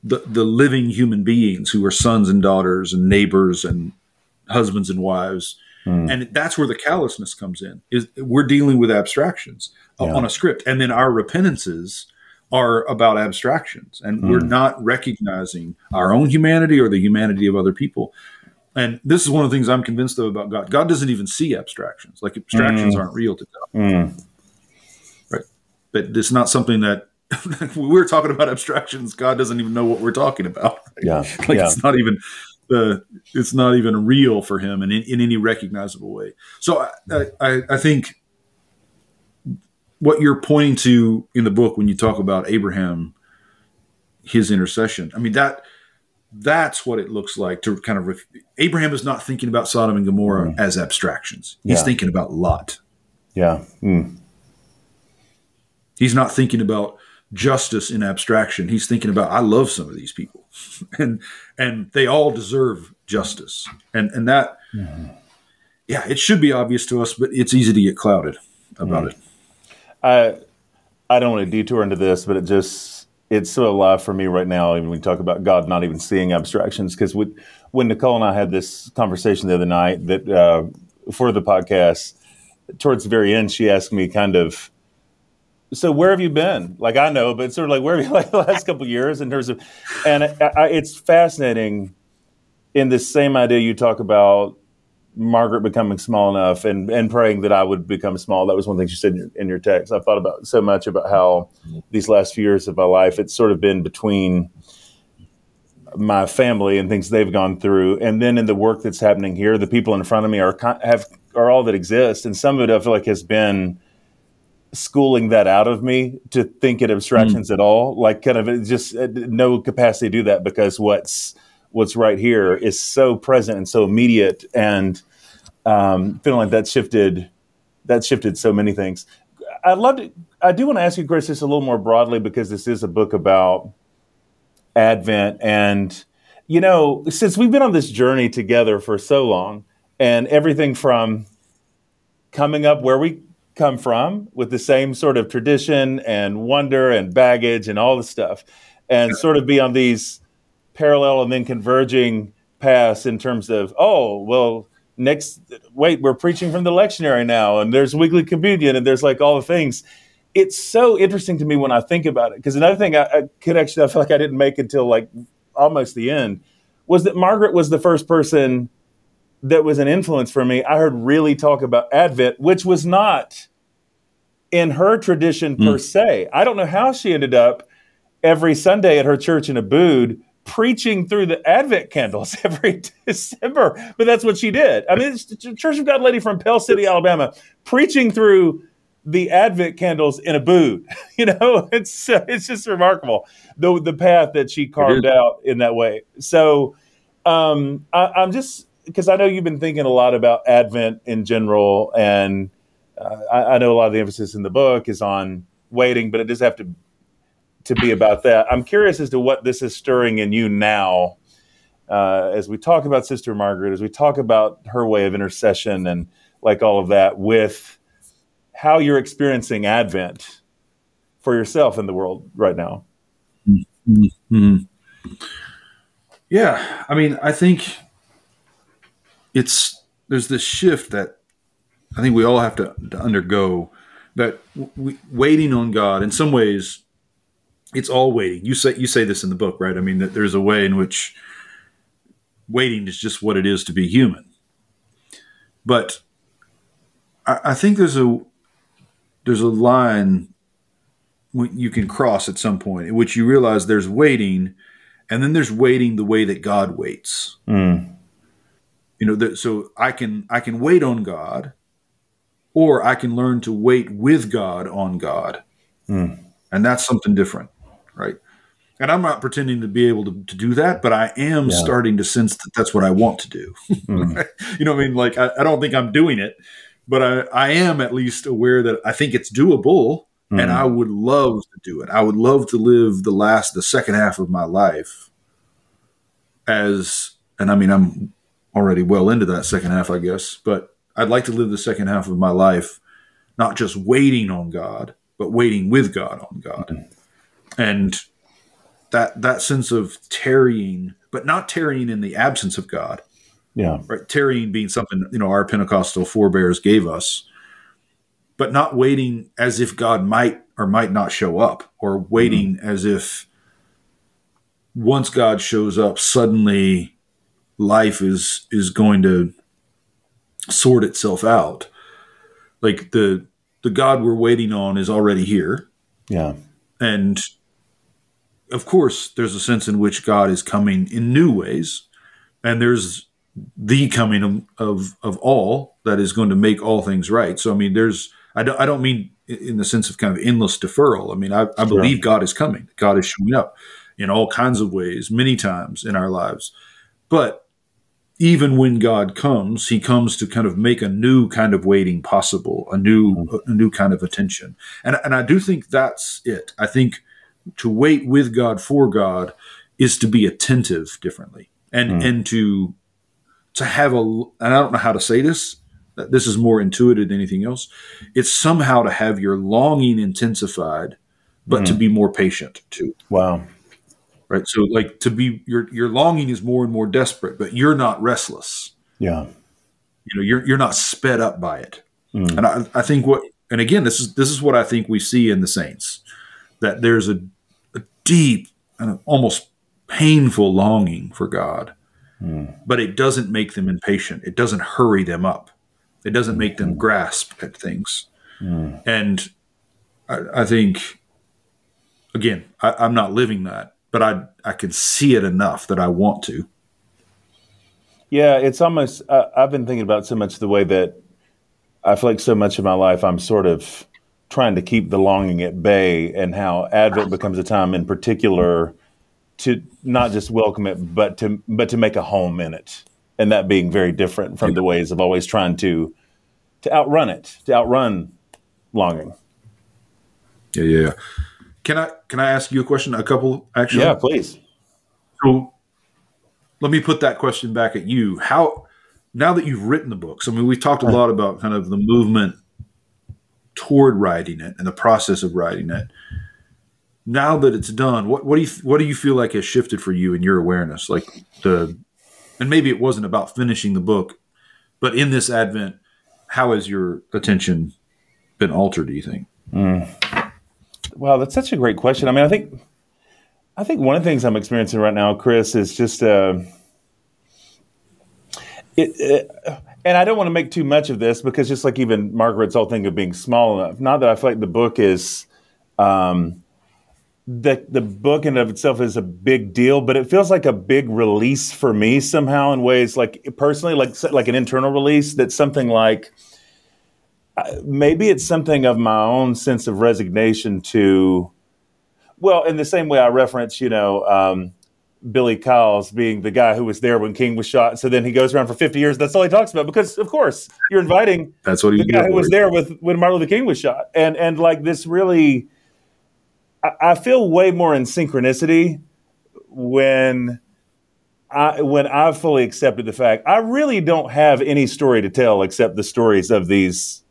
the the living human beings who are sons and daughters and neighbors and husbands and wives. And that's where the callousness comes in is we're dealing with abstractions uh, Yeah. on a script. And then our repentances are about abstractions and we're hmm. not recognizing our own humanity or the humanity of other people. And this is one of the things i'm convinced of about god. God doesn't even see abstractions. Like abstractions hmm. aren't real to god. Mm. right. But it's not something that we're talking about abstractions god doesn't even know what we're talking about. Yeah, like yeah. it's not even the it's not even real for him in, in any recognizable way. So I, I i think what you're pointing to in the book when you talk about abraham his intercession. I mean that that's what it looks like to kind of ref- abraham is not thinking about sodom and gomorrah mm. as abstractions. He's Yeah. thinking about lot. Yeah. Mm. he's not thinking about justice in abstraction. He's thinking about i love some of these people. And and they all deserve justice. And and that mm. yeah it should be obvious to us but it's easy to get clouded about mm. it I I don't want to detour into this, but it just it's so alive for me right now. Even when we talk about God not even seeing abstractions, because when Nicole and I had this conversation the other night that uh, for the podcast, towards the very end, she asked me kind of, so where have you been? Like I know, but sort of like where have you like the last couple years in terms of, and I, I, it's fascinating in this same idea you talk about Margaret becoming small enough and, and praying that I would become small. That was one thing she said in your, in your text. I've thought about so much about how these last few years of my life, it's sort of been between my family and things they've gone through, and then in the work that's happening here, the people in front of me are have are all that exist, and some of it I feel like has been schooling that out of me to think in abstractions mm. at all, like kind of just uh, no capacity to do that because what's what's right here is so present and so immediate and um, feeling like that shifted that shifted so many things. I'd love to i do want to ask you chris just a little more broadly because this is a book about advent and you know since we've been on this journey together for so long and everything from coming up where we come from with the same sort of tradition and wonder and baggage and all the stuff and sort of be on these parallel and then converging paths in terms of oh well next wait we're preaching from the lectionary now and there's weekly communion and there's like all the things. It's so interesting to me when i think about it because another thing I, I could actually i feel like i didn't make until like almost the end was that margaret was the first person that was an influence for me. I heard really talk about advent which was not in her tradition per mm. se. I don't know how she ended up every sunday at her church in Abood preaching through the Advent candles every December. But that's what she did. I mean, it's Church of God lady from Pell City, Alabama, preaching through the Advent candles in a boot. You know, it's it's just remarkable the the path that she carved out in that way. So um, I, am just because I know you've been thinking a lot about Advent in general, and uh, I, I know a lot of the emphasis in the book is on waiting, but it does have to to be about that. I'm curious as to what this is stirring in you now, uh, as we talk about Sister Margaret, as we talk about her way of intercession and like all of that, with how you're experiencing Advent for yourself in the world right now. Mm-hmm. Yeah, I mean, I think it's there's this shift that I think we all have to, to undergo. That w- waiting on God, in some ways, it's all waiting. You say you say this in the book, right? I mean that there's a way in which waiting is just what it is to be human. But I, I think there's a there's a line you can cross at some point in which you realize there's waiting, and then there's waiting the way that God waits. Mm. You know, so I can I can wait on God, or I can learn to wait with God on God, mm. and that's something different right? And I'm not pretending to be able to, to do that, but I am yeah. starting to sense that that's what I want to do. Mm. You know what I mean? Like, I, I, don't think I'm doing it, but I, I am at least aware that I think it's doable mm. and I would love to do it. I would love to live the last, the second half of my life as, and I mean, I'm already well into that second half, I guess, but I'd like to live the second half of my life not just waiting on God, but waiting with God on God. Mm and that that sense of tarrying, but not tarrying in the absence of God. Yeah, right. Tarrying being something you know our Pentecostal forebears gave us, but not waiting as if God might or might not show up, or waiting mm-hmm. as if once God shows up, suddenly life is is going to sort itself out. Like the the God we're waiting on is already here. Yeah. And of course, there's a sense in which God is coming in new ways, and there's the coming of, of, of all that is going to make all things right. So, I mean, there's I don't I don't mean in the sense of kind of endless deferral. I mean, I, I believe God is coming. God is showing up in all kinds of ways, many times in our lives. But even when God comes, He comes to kind of make a new kind of waiting possible, a new mm-hmm. a new kind of attention. And and I do think that's it. I think to wait with God for God is to be attentive differently and mm. and to to have a and I don't know how to say this this is more intuitive than anything else it's somehow to have your longing intensified but mm. to be more patient too. Wow. Right. So like to be your your longing is more and more desperate, but you're not restless. Yeah. You know, you're you're not sped up by it. Mm. And I, I think what and again, this is this is what I think we see in the saints. That there's a, a deep and almost painful longing for God. Mm. But it doesn't make them impatient. It doesn't hurry them up. It doesn't make them mm. grasp at things. Mm. And I, I think again, I, am not living that, but I I can see it enough that I want to. Yeah, it's almost. Uh, I've been thinking about so much the way that I feel like so much of my life I'm sort of trying to keep the longing at bay, and how Advent becomes a time in particular to not just welcome it, but to but to make a home in it, and that being very different from the ways of always trying to to outrun it, to outrun longing. Yeah, yeah. Can I can I ask you a question? A couple, actually. Yeah, please. So, let me put that question back at you. How now that you've written the books? I mean, we've talked a lot about kind of the movement toward writing it and the process of writing it. Now that it's done, what what do you what do you feel like has shifted for you in your awareness? Like the, and maybe it wasn't about finishing the book, but in this Advent, how has your attention been altered? Do you think? Mm. Wow, that's such a great question. I mean, I think I think one of the things I'm experiencing right now, Chris, is just uh, it, it, and I don't want to make too much of this because just like even Margaret's whole thing of being small enough, not that I feel like the book is um, the the book in of itself is a big deal, but it feels like a big release for me somehow in ways like personally, like like an internal release. That's something like maybe it's something of my own sense of resignation to, well, in the same way I reference, you know, um, Billy Kyles being the guy who was there when King was shot. So then he goes around for 50 years. That's all he talks about because, of course, you're inviting that's what the guy who was there with when Martin Luther King was shot. And and like this really, I, I feel way more in synchronicity when. I, when I've fully accepted the fact, I really don't have any story to tell except the stories of these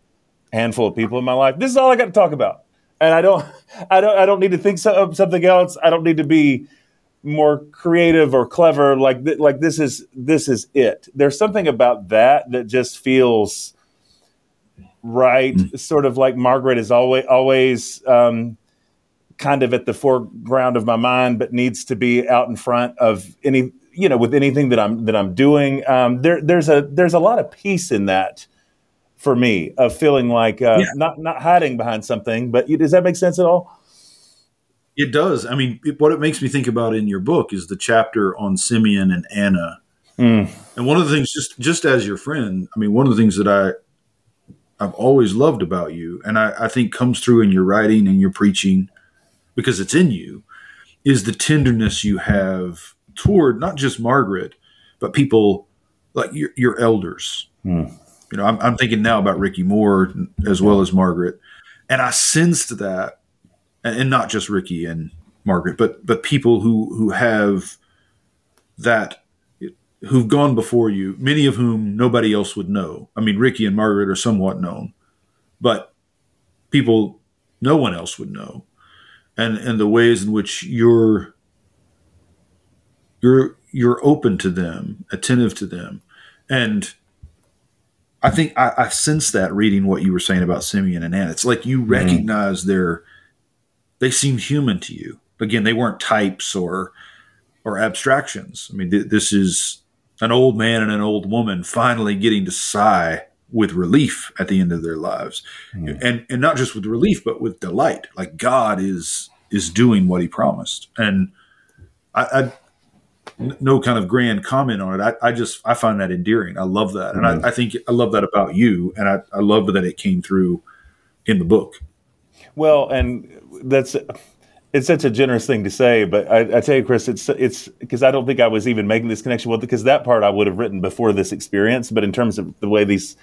handful of people in my life. This is all I got to talk about, and I don't, I don't, I don't need to think of something else. I don't need to be more creative or clever. Like, th- like this is this is it. There's something about that that just feels right. Mm-hmm. Sort of like Margaret is always always. Um, kind of at the foreground of my mind, but needs to be out in front of any, you know, with anything that I'm that I'm doing. Um, there, there's a there's a lot of peace in that for me of feeling like uh, yeah. not not hiding behind something. But does that make sense at all? It does. I mean, it, what it makes me think about in your book is the chapter on Simeon and Anna. Mm. And one of the things, just just as your friend, I mean, one of the things that I I've always loved about you, and I, I think comes through in your writing and your preaching, because it's in you, is the tenderness you have toward not just Margaret, but people like your, your elders. Mm you know, I'm, I'm thinking now about Ricky Moore as well as Margaret, and I sensed that, and not just Ricky and Margaret, but but people who who have that who've gone before you, many of whom nobody else would know. I mean, Ricky and Margaret are somewhat known, but people no one else would know, and and the ways in which you're you're you're open to them, attentive to them, and I think I, I sense that reading what you were saying about Simeon and Anna. It's like you mm-hmm. recognize mm-hmm. their they seemed human to you. Again, they weren't types or or abstractions. I mean, th- this is an old man and an old woman finally getting to sigh with relief at the end of their lives, mm-hmm. and and not just with relief, but with delight. Like God is is doing what He promised, and I, I no kind of grand comment on it. I, I, just I find that endearing. I love that, and mm-hmm. I, I, think I love that about you, and I, I love that it came through in the book. Well, and that's it's such a generous thing to say, but I, I tell you, Chris, it's it's because I don't think I was even making this connection with because that part I would have written before this experience. But in terms of the way these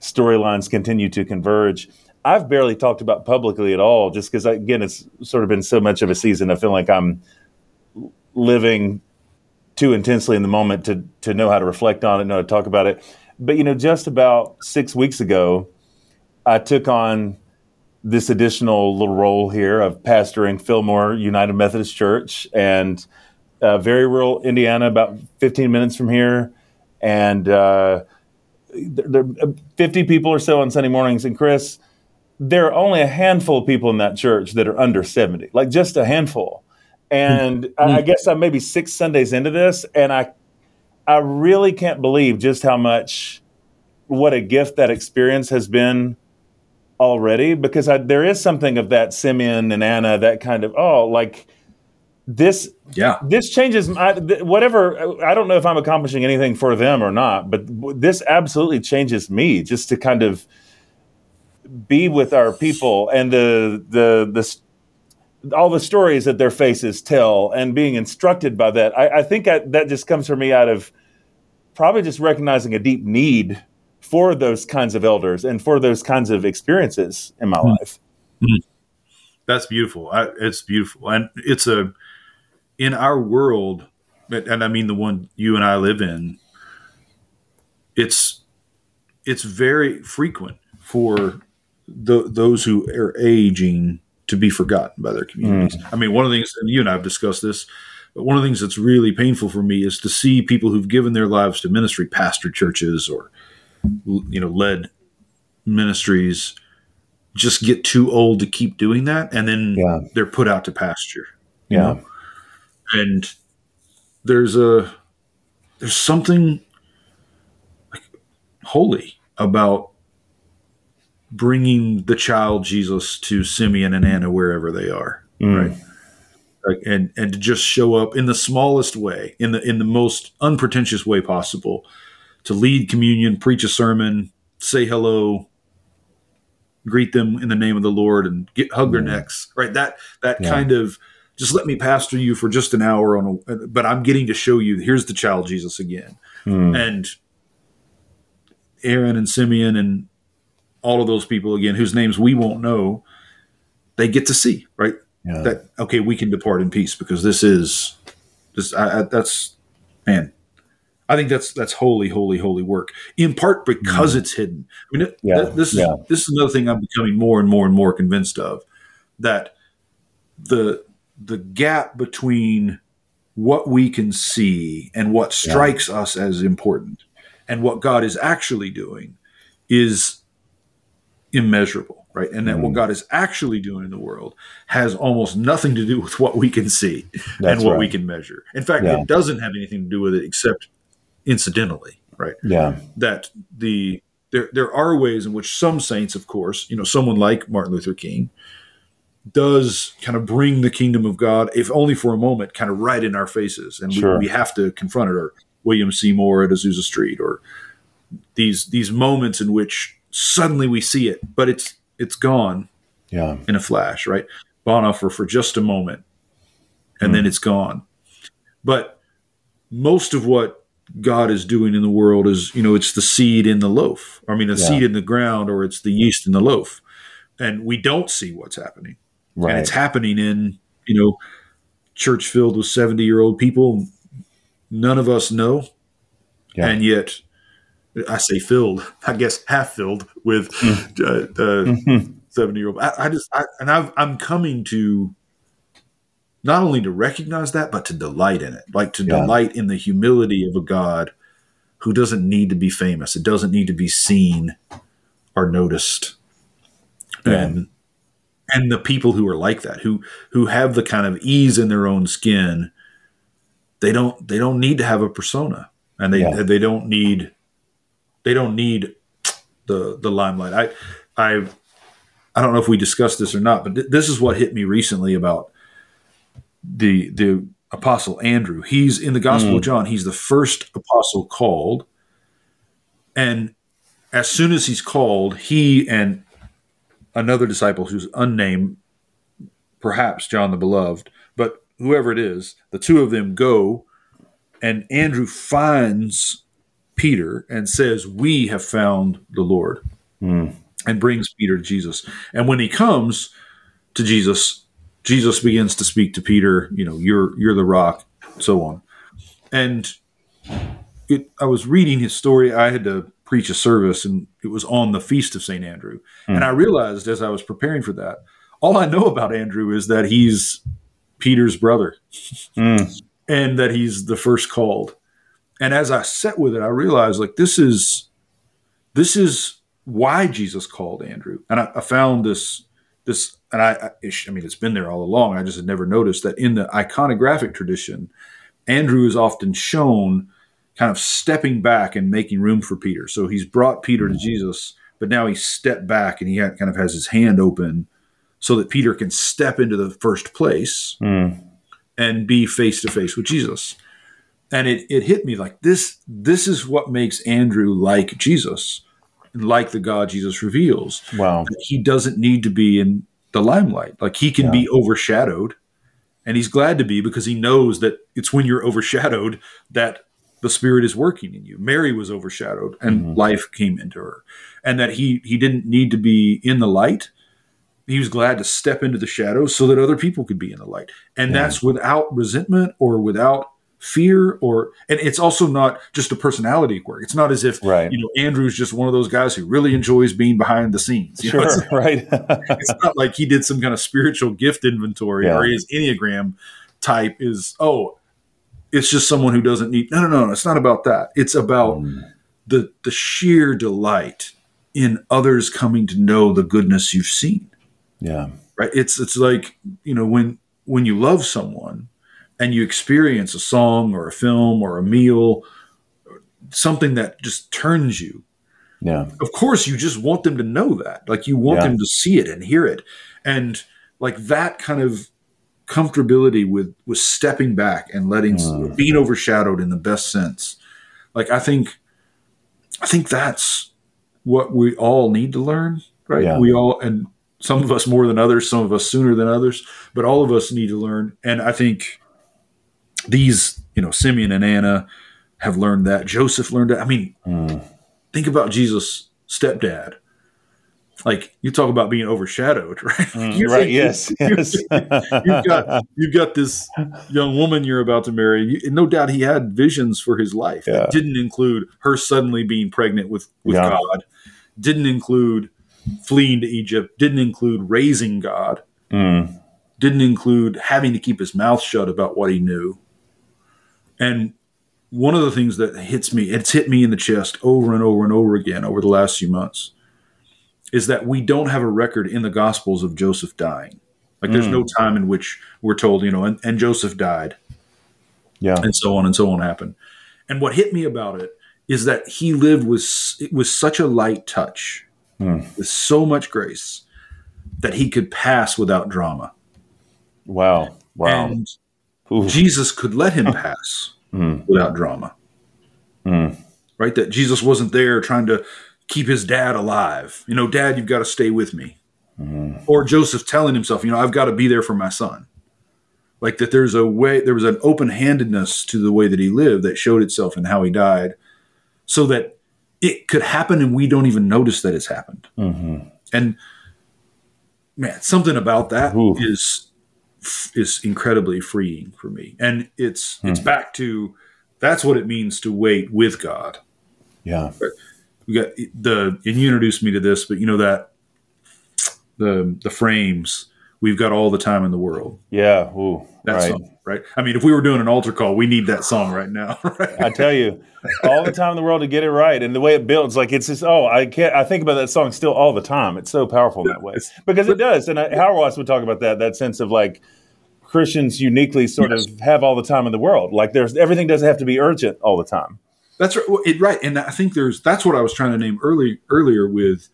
storylines continue to converge, I've barely talked about publicly at all, just because again, it's sort of been so much of a season. I feel like I'm living too intensely in the moment to to know how to reflect on it, know how to talk about it. But you know, just about six weeks ago, I took on this additional little role here of pastoring Fillmore United Methodist Church and uh, very rural Indiana, about 15 minutes from here, and uh, there, there 50 people or so on Sunday mornings. And Chris, there are only a handful of people in that church that are under 70, like just a handful. And mm-hmm. I, I guess I'm maybe six Sundays into this, and I I really can't believe just how much what a gift that experience has been already? Because I, there is something of that Simeon and Anna that kind of oh like this yeah. this changes my, whatever I don't know if I'm accomplishing anything for them or not but this absolutely changes me just to kind of be with our people and the the the all the stories that their faces tell and being instructed by that. I, I think I, that just comes for me out of probably just recognizing a deep need for those kinds of elders and for those kinds of experiences in my mm-hmm. life. Mm-hmm. That's beautiful. I, it's beautiful, and it's a in our world, and I mean the one you and I live in. It's it's very frequent for the, those who are aging to be forgotten by their communities. Mm. I mean, one of the things, and you and I have discussed this, but one of the things that's really painful for me is to see people who've given their lives to ministry, pastor churches, or you know, led ministries just get too old to keep doing that, and then yeah. they're put out to pasture. yeah, know? and there's a there's something like holy about bringing the child Jesus to Simeon and Anna wherever they are, mm. right? Like, and and to just show up in the smallest way, in the in the most unpretentious way possible, to lead communion, preach a sermon, say hello, greet them in the name of the Lord, and get hug their mm. necks. Right? That that yeah. kind of just let me pastor you for just an hour on a, but I'm getting to show you here's the child Jesus again, mm. and Aaron and Simeon and all of those people again whose names we won't know, they get to see right yeah. that okay we can depart in peace because this is this I, I, that's man I think that's that's holy, holy, holy work. In part because mm. it's hidden. I mean, yeah. this is yeah. this is another thing I'm becoming more and more and more convinced of that the the gap between what we can see and what strikes yeah. us as important and what God is actually doing is immeasurable, right? And that mm. what God is actually doing in the world has almost nothing to do with what we can see That's and what right. we can measure. In fact, yeah. it doesn't have anything to do with it except incidentally, right? Yeah. That the there there are ways in which some saints, of course, you know, someone like Martin Luther King does kind of bring the kingdom of God, if only for a moment, kind of right in our faces, and sure. we, we have to confront it. Or William Seymour at Azusa Street, or these these moments in which suddenly we see it, but it's it's gone, yeah, in a flash, right? Bonhoeffer for just a moment, and mm. then it's gone. But most of what God is doing in the world is, you know, it's the seed in the loaf. I mean, the yeah. seed in the ground, or it's the yeast in the loaf, and we don't see what's happening. Right. And it's happening in, you know, church filled with seventy year old people. None of us know, yeah. and yet, I say filled. I guess half filled with mm. uh, uh, mm-hmm. seventy year old. I, I, just, I, and i I'm coming to not only to recognize that, but to delight in it, like to yeah. delight in the humility of a God who doesn't need to be famous. It doesn't need to be seen or noticed. Yeah. And and the people who are like that, who who have the kind of ease in their own skin, they don't they don't need to have a persona, and they yeah. they don't need they don't need the the limelight. I I I don't know if we discussed this or not, but th- this is what hit me recently about the the apostle Andrew. He's in the Gospel mm. of John. He's the first apostle called, and as soon as he's called, he and another disciple who's unnamed, perhaps John the Beloved, but whoever it is, the two of them go, and Andrew finds Peter and says, "We have found the Lord," mm. and brings Peter to Jesus. And when he comes to Jesus, Jesus begins to speak to Peter, you know, you're you're the rock, so on. And it, I was reading his story. I had to preach a service, and it was on the feast of Saint Andrew. Hmm. And I realized as I was preparing for that, all I know about Andrew is that he's Peter's brother, Mm. and that he's the first called. And as I sat with it, I realized like this is this is why Jesus called Andrew. And I, I found this this, and I, I mean it's been there all along. I just had never noticed that in the iconographic tradition, Andrew is often shown kind of stepping back and making room for Peter. So he's brought Peter to Jesus, but now he's stepped back and he kind of has his hand open so that Peter can step into the first place Mm. and be face to face with Jesus. And it, it hit me like this this is what makes Andrew like Jesus, and like the God Jesus reveals. Wow. He doesn't need to be in the limelight. Like he can Yeah. be overshadowed, and he's glad to be because he knows that it's when you're overshadowed that the Spirit is working in you. Mary was overshadowed, and Mhm. life came into her, and that he he didn't need to be in the light. He was glad to step into the shadows so that other people could be in the light, and Yeah. that's without resentment or without fear or and it's also not just a personality quirk it's not as if Right. you know andrew's just one of those guys who really enjoys being behind the scenes you know, Sure. it's, right. it's not like he did some kind of spiritual gift inventory Yeah. or his enneagram type is oh it's just someone who doesn't need no no no no, it's not about that it's about Mm. the the sheer delight in others coming to know the goodness you've seen yeah. right it's it's like you know when when you love someone and you experience a song or a film or a meal something that just turns you Yeah. of course you just want them to know that like you want Yeah. them to see it and hear it and like that kind of comfortability with with stepping back and letting Mm. being overshadowed in the best sense like i think i think that's what we all need to learn right Yeah. we all and some of us more than others some of us sooner than others but all of us need to learn and i think these you know simeon and anna have learned that joseph learned that i mean Mm. think about Jesus' stepdad. Like you talk about being overshadowed, right? Mm, right. Yes. you- Yes. you've got you've got this young woman you're about to marry. You, and no doubt he had visions for his life Yeah. that didn't include her suddenly being pregnant with with Yeah. God. Didn't include fleeing to Egypt. Didn't include raising God. Mm. Didn't include having to keep his mouth shut about what he knew. And one of the things that hits me, it's hit me in the chest over and over and over again over the last few months, is that we don't have a record in the Gospels of Joseph dying. Like there's Mm. no time in which we're told, you know, and, and Joseph died Yeah. and so on and so on happened. And what hit me about it is that he lived with with such a light touch, Mm. with so much grace, that he could pass without drama. Wow. Wow. And Ooh. Jesus could let him pass Mm. without drama. Mm. right? That Jesus wasn't there trying to keep his dad alive. You know, dad, you've got to stay with me. Mm. Or Joseph telling himself, you know, I've got to be there for my son. Like that there's a way, there was an open handedness to the way that he lived that showed itself in how he died so that it could happen and we don't even notice that it's happened. Mhm. And man, something about that Ooh. is is incredibly freeing for me. And it's it's Hmm. back to that's what it means to wait with God Yeah. we got the and you introduced me to this, but you know that the the frames we've got all the time in the world. Yeah. Ooh. That right. song, right? I mean, if we were doing an altar call, we need that song right now, right? I tell you, all the time in the world to get it right, and the way it builds, like it's just oh, I can't. I think about that song still all the time. It's so powerful in that way because it does. And I, Howard Watts would talk about that that sense of like Christians uniquely sort Yes. of have all the time in the world. Like there's everything doesn't have to be urgent all the time. That's right. Well, it, right, and I think there's that's what I was trying to name early earlier with.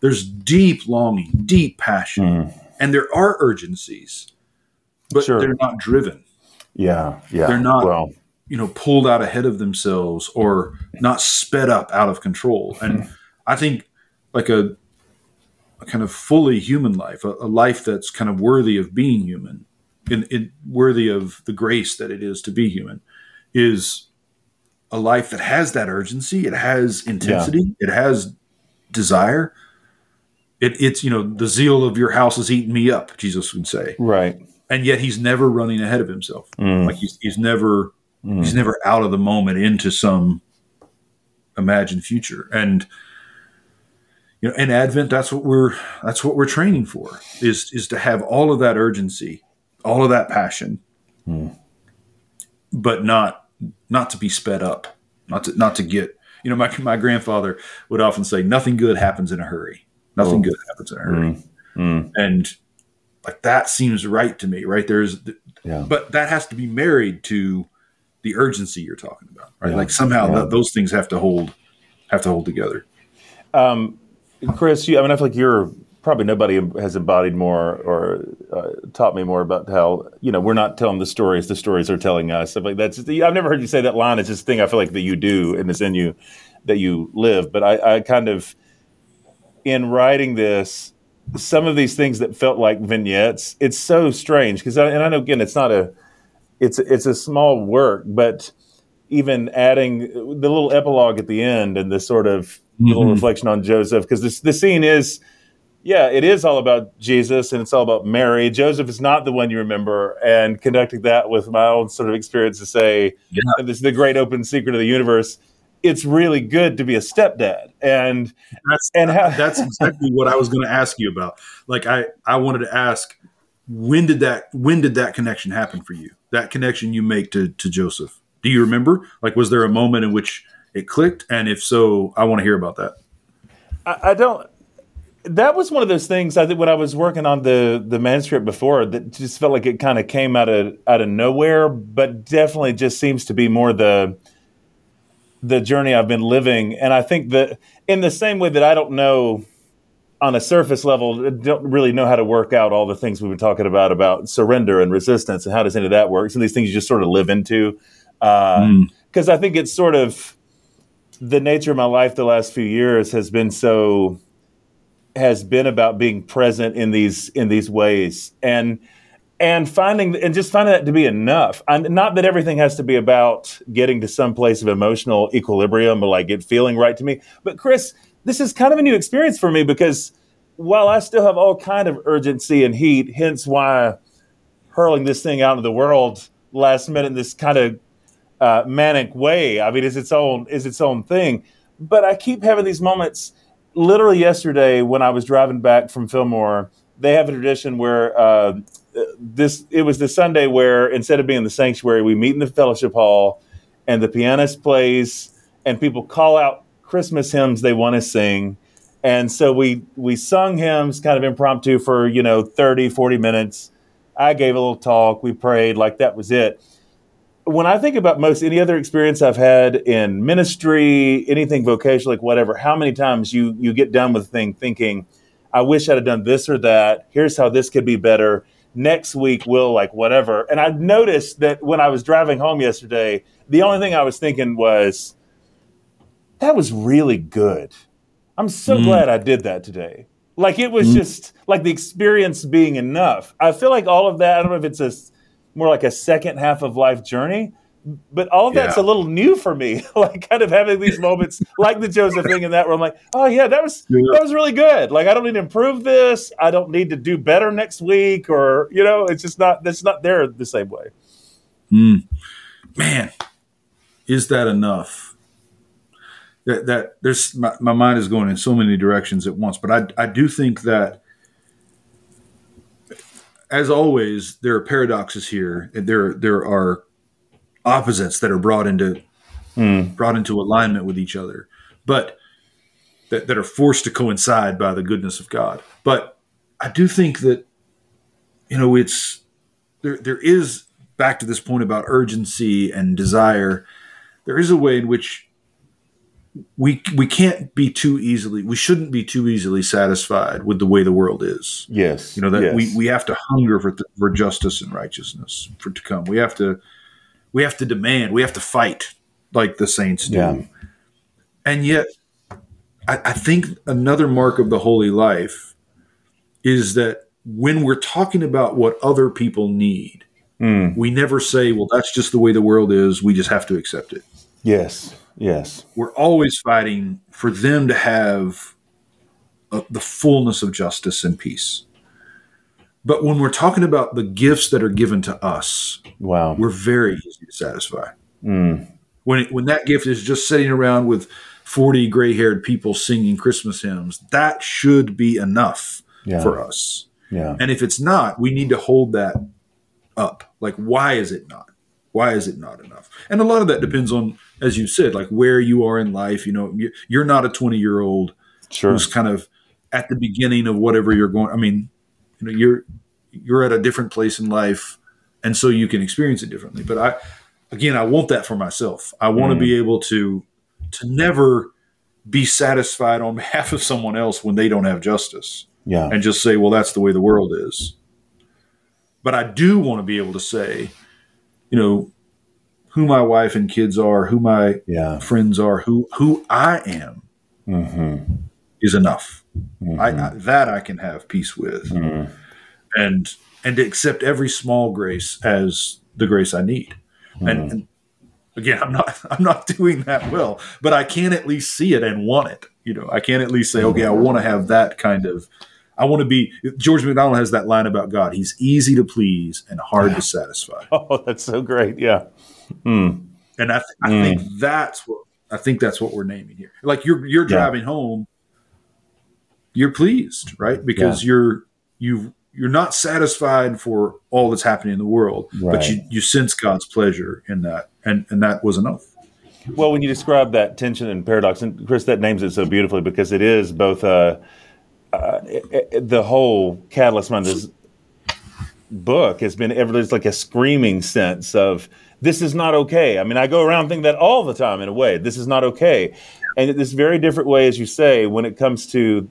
There's deep longing, deep passion, mm-hmm. And there are urgencies, but Sure. they're not driven. Yeah. Yeah. They're not- Well. you know pulled out ahead of themselves or not sped up out of control and i think like a, a kind of fully human life a, a life that's kind of worthy of being human and, and worthy of the grace that it is to be human is a life that has that urgency it has intensity it has desire it, it's you know the zeal of your house is eating me up jesus would say Right. and yet he's never running ahead of himself Mm. like he's, he's never Mm. he's never out of the moment into some imagined future. And you know, in Advent, that's what we're that's what we're training for is is to have all of that urgency, all of that passion, hmm. but not not to be sped up, not to not to get. You know, my my grandfather would often say, "Nothing good happens in a hurry. Nothing oh. good happens in a hurry," mm. and like that seems right to me. Right there's, yeah. but that has to be married to the urgency you're talking about, right? Yeah. Like somehow yeah. th- those things have to hold have to hold together. Um, Chris, you, I mean, I feel like you're probably nobody has embodied more or uh, taught me more about how you know we're not telling the stories; the stories are telling us. Like that's I've never heard you say that line. It's this thing I feel like that you do and it's in you that you live. But I, I kind of in writing this, some of these things that felt like vignettes. It's so strange because and I know again it's not a it's it's a small work, but even adding the little epilogue at the end and the sort of mm-hmm. little reflection on Joseph because this the scene is yeah, it is all about Jesus and it's all about Mary. Joseph is not the one you remember, and conducting that with my own sort of experience to say yeah. this is the great open secret of the universe. It's really good to be a stepdad, and that's and how, that's exactly what I was going to ask you about. Like I I wanted to ask when did that when did that connection happen for you? That connection you make to to Joseph. Do you remember? Like was there a moment in which it clicked? And if so, I want to hear about that. I, I don't that was one of those things I think when I was working on the the manuscript before that just felt like it kind of came out of out of nowhere, but definitely just seems to be more the the journey I've been living. And I think that in the same way that I don't know on a surface level, don't really know how to work out all the things we've been talking about about surrender and resistance and how does any of that work. Some of these things you just sort of live into. Because uh, mm. I think it's sort of the nature of my life the last few years has been so has been about being present in these in these ways and and finding and just finding that to be enough. And not that everything has to be about getting to some place of emotional equilibrium or like it feeling right to me. But chris this is kind of a new experience for me because while i still have all kind of urgency and heat hence why hurling this thing out into the world last minute in this kind of uh, manic way i mean is its own is its own thing. But i keep having these moments. Literally yesterday when I was driving back from Fillmore, they have a tradition where uh, this it was the Sunday where instead of being in the sanctuary, we meet in the fellowship hall, and the pianist plays, and people call out Christmas hymns they want to sing. And so we we sung hymns kind of impromptu for, you know, 30, 40 minutes. I gave a little talk, we prayed, like that was it when I think about most any other experience I've had in ministry, anything vocational, like whatever, how many times you you get done with a thing thinking, I wish I'd have done this or that. Here's how this could be better. Next week we'll like whatever. And I noticed that when I was driving home yesterday, the only thing I was thinking was, that was really good. I'm so mm. glad I did that today. Like it was mm. just like the experience being enough. I feel like all of that, I don't know if it's a more like a second half of life journey. But all of that's yeah. a little new for me, like kind of having these moments like the Joseph thing and that where I'm like, oh yeah, that was yeah. that was really good. Like I don't need to improve this. I don't need to do better next week, or you know, it's just not that's not there the same way. Mm. Man, is that enough? That that there's my, my mind is going in so many directions at once, but I I do think that as always, there are paradoxes here. There there are opposites that are brought into mm. brought into alignment with each other, but that, that are forced to coincide by the goodness of God. But I do think that you know it's there. There is back to this point about urgency and desire. There is a way in which we we can't be too easily we shouldn't be too easily satisfied with the way the world is yes you know that yes. we, we have to hunger for for justice and righteousness for to come we have to we have to demand we have to fight like the saints do yeah. and yet I, I think another mark of the holy life is that when we're talking about what other people need mm. we never say well that's just the way the world is we just have to accept it yes Yes. We're always fighting for them to have a, the fullness of justice and peace. But when we're talking about the gifts that are given to us, wow, we're very easy to satisfy. Mm. When it, when that gift is just sitting around with 40 gray haired people singing Christmas hymns. That should be enough Yeah. for us. Yeah. And if it's not, we need to hold that up. Like, why is it not? Why is it not enough? And a lot of that depends on, as you said, like where you are in life. You know, you- you're not a 20 year old Sure. who's kind of at the beginning of whatever you're going. I mean, you know, you're you're at a different place in life, and so you can experience it differently. But I, again, I want that for myself. I want to Mm. be able to to never be satisfied on behalf of someone else when they don't have justice Yeah. and just say, well, that's the way the world is. But I do want to be able to say, you know, who my wife and kids are, who my Yeah. friends are, who who I am Mm-hmm. is enough. I, I, that I can have peace with, Mm-hmm. and and to accept every small grace as the grace I need. And, and again, I'm not I'm not doing that well, but I can at least see it and want it. You know, I can at least say, okay, I want to have that kind of. I want to be. George MacDonald has that line about God. He's easy to please and hard to satisfy. Oh, that's so great. Yeah. Mm. And I, th- I think that's what I think that's what we're naming here. Like you're you're Yeah. driving home, you're pleased, right? Because you're you you're not satisfied for all that's happening in the world, but you you sense God's pleasure in that, and and that was enough. Well, when you describe that tension and paradox, and Chris, that names it so beautifully because it is both uh, uh, it- it- the whole catalyst behind this book has been ever there's like a screaming sense of this is not okay. I mean, I go around thinking that all the time in a way. This is not okay, and in this very different way, as you say, when it comes to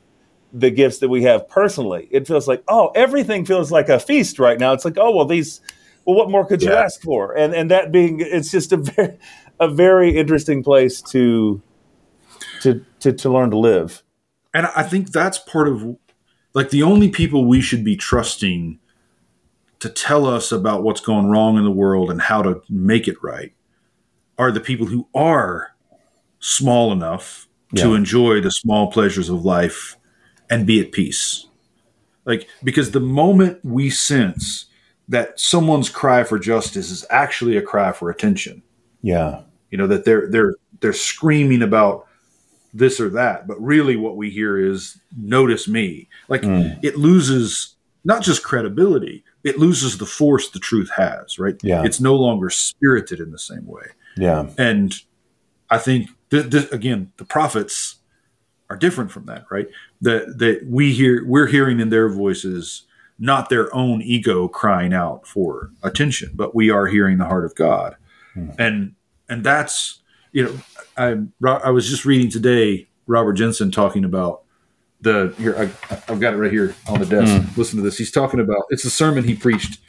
the gifts that we have personally, it feels like oh, everything feels like a feast right now. It's like oh well, these well, what more could you Yeah. ask for? And and that being, it's just a very a very interesting place to to to, to learn to live. And I think that's part of like the only people we should be trusting to tell us about what's going wrong in the world and how to make it right are the people who are small enough to enjoy the small pleasures of life and be at peace. Like because the moment we sense that someone's cry for justice is actually a cry for attention, Yeah, you know that they're they're they're screaming about this or that but really what we hear is notice me. Like hmm. it loses not just credibility it loses the force the truth has right? Yeah. it's no longer spirited in the same way. Yeah, and i think th- th- again the prophets are different from that right? That that we hear we're hearing in their voices not their own ego crying out for attention but we are hearing the heart of god. Hmm. And and that's you know i i was just reading today Robert Jenson talking about the here I, i've got it right here on the desk. Hmm. Listen to this. He's talking about it's a sermon he preached.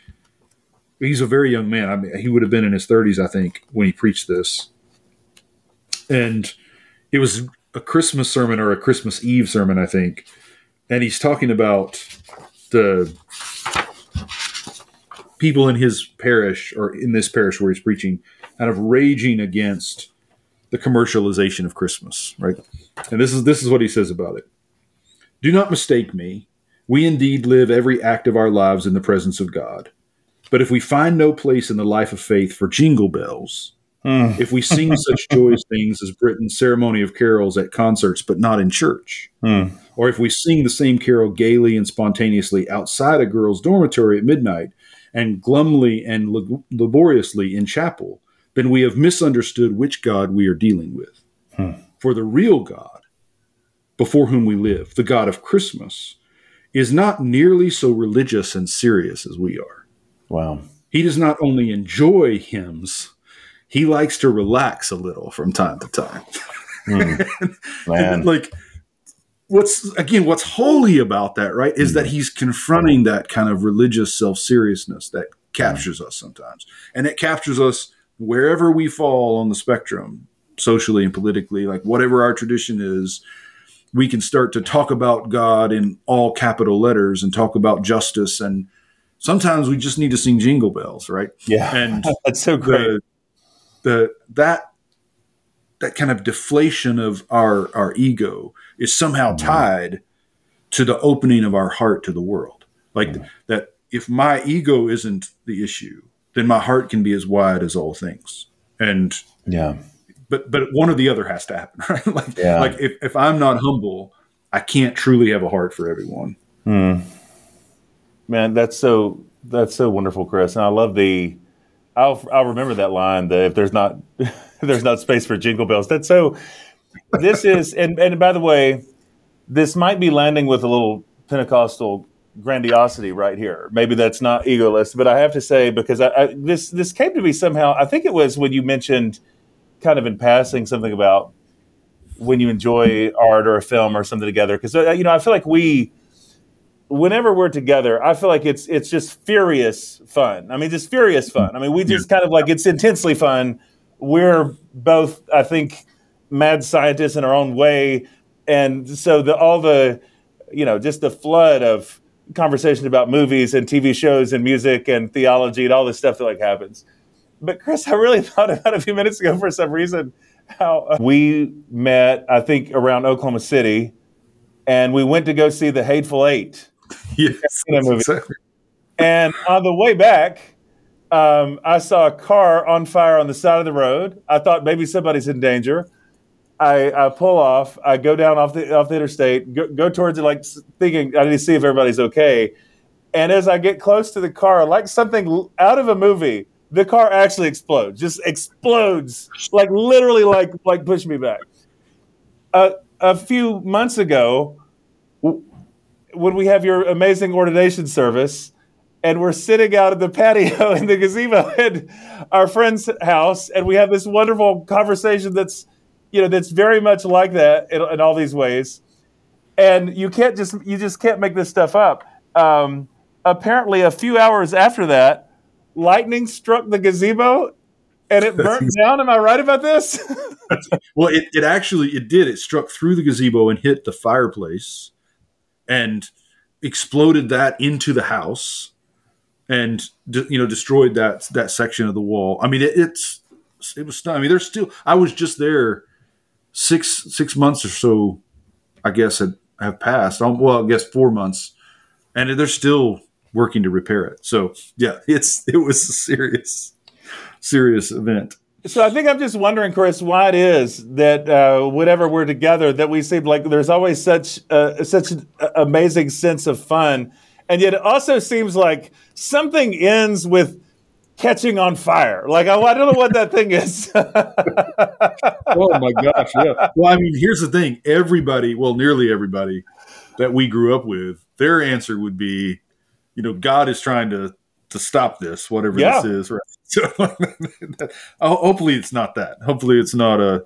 He's a very young man. I mean he would have been in his 30s i think when he preached this. And it was a christmas sermon or a christmas eve sermon i think and he's talking about the people in his parish or in this parish where he's preaching kind of raging against the commercialization of christmas right? And this is this is what he says about it. Do not mistake me. We indeed live every act of our lives in the presence of god. But if we find no place in the life of faith for jingle bells Hmm. if we sing such joyous things as Britten's ceremony of carols at concerts but not in church, hmm. or if we sing the same carol gaily and spontaneously outside a girl's dormitory at midnight and glumly and lab- laboriously in chapel, then we have misunderstood which God we are dealing with. Hmm. For the real God, before whom we live, the God of Christmas, is not nearly so religious and serious as we are. wow, He does not only enjoy hymns, he likes to relax a little from time to time. Hmm. man, like what's again what's holy about that right is that hmm. he's confronting that kind of religious self-seriousness that hmm. captures us sometimes. And it captures us wherever we fall on the spectrum socially and politically like whatever our tradition is we can start to talk about god in all capital letters and talk about justice. And sometimes we just need to sing jingle bells right? Yeah, and that's so great. the the that that kind of deflation of our our ego is somehow tied to the opening of our heart to the world like that if my ego isn't the issue then my heart can be as wide as all things and yeah, but but one or the other has to happen, right? like yeah. like if if I'm not humble, I can't truly have a heart for everyone. Hmm. Man, that's so that's so wonderful, Chris, and I love the. I'll I'll remember that line that if there's not if there's not space for jingle bells. That's so. This is and and by the way, this might be landing with a little Pentecostal grandiosity right here. Maybe that's not egoless, but I have to say because I, I, this this came to me somehow. I think it was when you mentioned, kind of in passing, something about when you enjoy art or a film or something together. Because uh, you know, I feel like we, whenever we're together, I feel like it's it's just furious fun. I mean, just furious fun. I mean, we just kind of like it's intensely fun. We're both, I think, mad scientists in our own way and so the all the you know just the flood of conversation about movies and TV shows and music and theology and all this stuff that like happens. But Chris, I really thought about a few minutes ago for some reason how uh, we met. I think around Oklahoma City, and we went to go see the Hateful Eight. Yes, movie. Exactly. And on the way back, um, I saw a car on fire on the side of the road. I thought maybe somebody's in danger. I, I pull off. I go down off the off the interstate, go, go towards it, like thinking I need to see if everybody's okay. And as I get close to the car, like something out of a movie, the car actually explodes. Just explodes, like literally, like like push me back. Uh, a few months ago, when we have your amazing ordination service, and we're sitting out in the patio in the gazebo at our friend's house, and we have this wonderful conversation that's you know that's very much like that in, in, all these ways. And you can't just you just can't make this stuff up. Um, apparently a few hours after that lightning struck the gazebo and it burnt down. Am i right about this? Well it, it actually it did. It struck through the gazebo and hit the fireplace and exploded that into the house and you know destroyed that that section of the wall i mean it, it's it was i mean there's still i was just there six six months or so, I guess, had, have passed. Um, well, I guess four months, and they're still working to repair it. So yeah, it's it was a serious serious event. So I think I'm just wondering, Chris, why it is that uh, whenever we're together, that we seem like there's always such uh, such an amazing sense of fun, and yet it also seems like something ends with catching on fire. Like I, I don't know what that thing is. oh my gosh! Yeah. Well, I mean, here's the thing: everybody, well, nearly everybody that we grew up with, their answer would be, you know, God is trying to to stop this, whatever yeah. this is. Right. So, hopefully, it's not that. Hopefully, it's not a.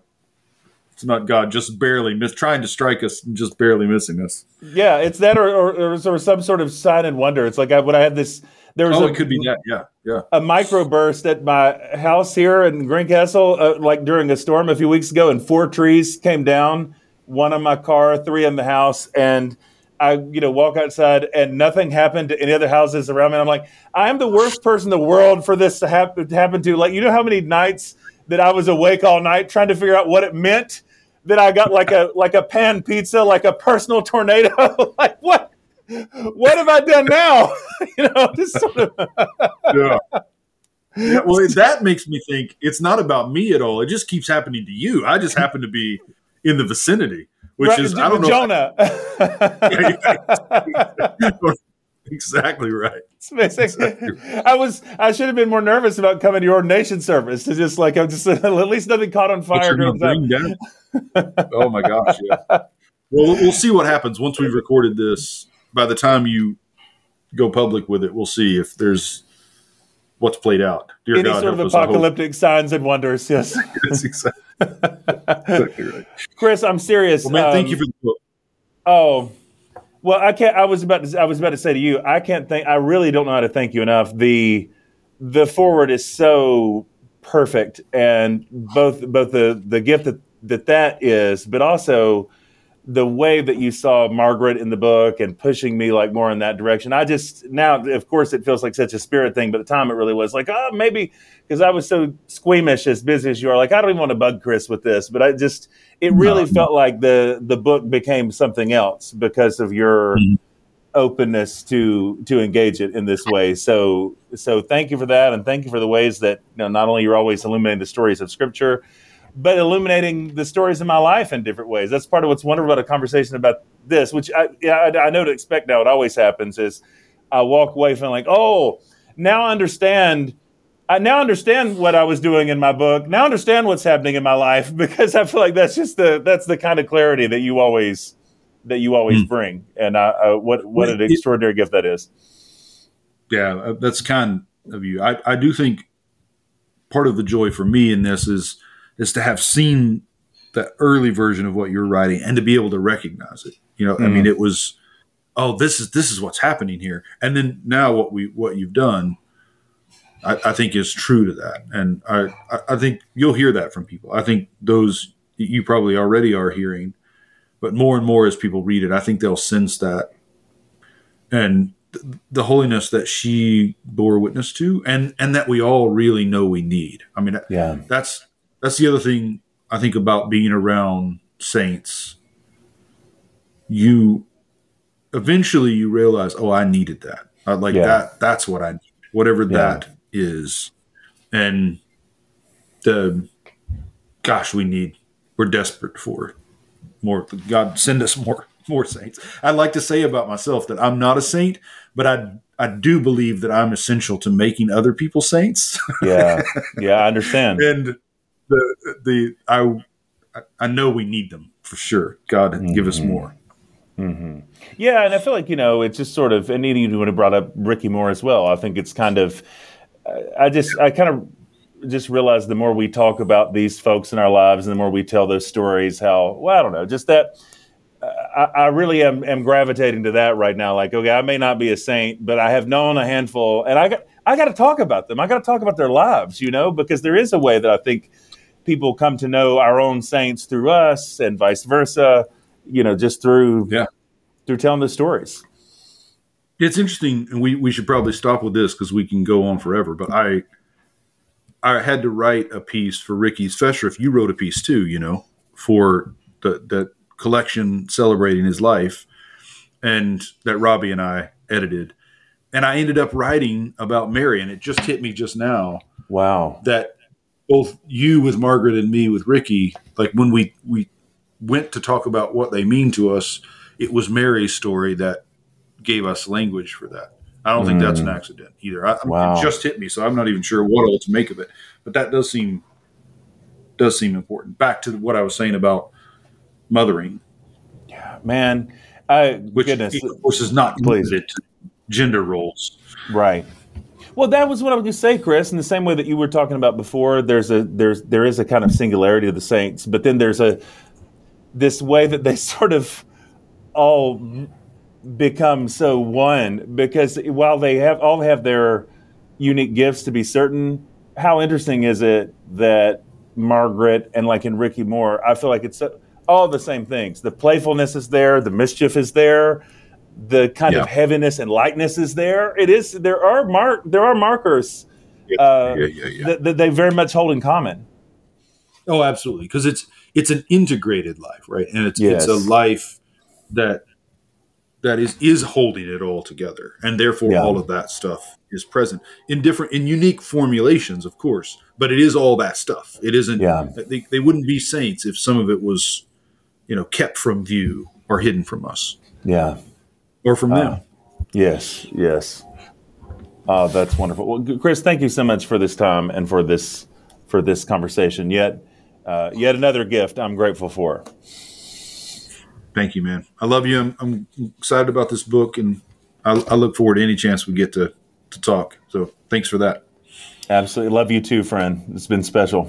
It's not God just barely miss, trying to strike us, and just barely missing us. Yeah, it's that, or, or, or some sort of sign and wonder. It's like I, when I had this there was oh, a, it could be that. Yeah, yeah. A microburst at my house here in Greencastle, uh, like during a storm a few weeks ago, and four trees came down. One in my car, three in the house, and I, you know, walk outside and nothing happened to any other houses around me. And I'm like, I am the worst person in the world for this to happen to happen to. Like, you know how many nights that I was awake all night trying to figure out what it meant that I got like a like a pan pizza, like a personal tornado. like what what have I done now? you know, just sort of. yeah. yeah. Well, that makes me think it's not about me at all. It just keeps happening to you. I just happen to be in the vicinity, which right, is I don't know. Jonah. exactly right. Exactly I was I should have been more nervous about coming to your ordination service to just like I'm just at least nothing caught on fire. oh my gosh! Yeah. Well, we'll see what happens once we've recorded this by the time you go public with it, we'll see if there's what's played out. Dear Any God, sort of apocalyptic signs and wonders. Yes. yes exactly. exactly right. Chris, I'm serious. Well, man, um, thank you for the book. Oh, well, I can't. I was about to. I was about to say to you, I can't think. I really don't know how to thank you enough. The the foreword is so perfect, and both both the the gift that that that is, but also the way that you saw Margaret in the book and pushing me like more in that direction. I just now, of course, it feels like such a spirit thing, but at the time it really was like, oh, maybe because I was so squeamish as busy as you are. Like, I don't even want to bug Chris with this, but I just it really no. felt like the the book became something else because of your mm-hmm. openness to to engage it in this way. So so thank you for that, and thank you for the ways that you know not only you're always illuminating the stories of Scripture but illuminating the stories in my life in different ways. That's part of what's wonderful about a conversation about this, which I, yeah, I, I know to expect now. It always happens is I walk away feeling like, oh, now I understand. I now understand what I was doing in my book. Now I understand what's happening in my life because I feel like that's just the that's the kind of clarity that you always that you always mm. bring, and uh, uh, what what an extraordinary gift that is. Yeah, uh, that's kind of you. I, I do think part of the joy for me in this is is to have seen the early version of what you're writing and to be able to recognize it. You know, mm. I mean, mm. it was, oh, this is this is what's happening here, and then now what we what you've done, I, I think is true to that, and I I think you'll hear that from people. I think those you probably already are hearing but more and more as people read it, I think they'll sense that and the holiness that she bore witness to, and and that we all really know we need. I mean, yeah, that's that's the other thing I think about being around saints. You eventually you realize, oh, I needed that. I, like yeah. that. That's what I need. Whatever yeah. that is, and the gosh, we need. We're desperate for more. God send us more more saints. I like to say about myself that I'm not a saint, but I I do believe that I'm essential to making other people saints. yeah, yeah, I understand. and the the I I know we need them for sure. God, mm-hmm. give us mm-hmm. more. Mm-hmm. Yeah, and I feel like you know it's just sort of and even when it brought up Rickie Moore as well. I think it's kind of I just I kind of just realize the more we talk about these folks in our lives and the more we tell those stories, how, well, I don't know, just that. I, I really am, am, gravitating to that right now. Like, okay, I may not be a saint, but I have known a handful, and I got I got to talk about them. I got to talk about their lives, you know, because there is a way that I think people come to know our own saints through us, and vice versa. You know, just through yeah through telling the stories. It's interesting, and we we should probably stop with this because we can go on forever. But I I had to write a piece for Rickie's Festschrift. You wrote a piece too, you know, for the the collection celebrating his life, and that Robbie and I edited. And I ended up writing about Mary, and it just hit me just now. Wow, that both you with Margaret and me with Rickie, like when we we went to talk about what they mean to us, it was Mary's story that gave us language for that. I don't mm. think that's an mm. accident either. I, wow. It just hit me, so I'm not even sure what all to make of it. But that does seem does seem important. Back to what I was saying about mothering. Yeah, man. I, Which, goodness. of course, is not limited to gender roles. Right. Well, that was what I was going to say, Chris. In the same way that you were talking about before, there's a there's there is a kind of singularity of the saints, but then there's a this way that they sort of all become so one because while they have all have their unique gifts to be certain, how interesting is it that Margaret and like in Rickie Moore, I feel like it's all the same things. The playfulness is there, the mischief is there, the kind yeah. of heaviness and lightness is there. It is there are mark there are markers uh, yeah, yeah, that, that they very much hold in common. Oh, absolutely, because it's it's an integrated life, right? And it's yes. it's a life that that is is holding it all together and therefore yeah. all of that stuff is present in different in unique formulations of course but it is all that stuff it isn't yeah. they, they wouldn't be saints if some of it was you know kept from view or hidden from us yeah or from uh, them yes yes oh that's wonderful well chris thank you so much for this time and for this for this conversation yet uh, yet another gift i'm grateful for Thank you, man. I love you. I'm, I'm excited about this book, and I, I, look forward to any chance we get to to talk. So, thanks for that. Absolutely, love you too, friend. It's been special.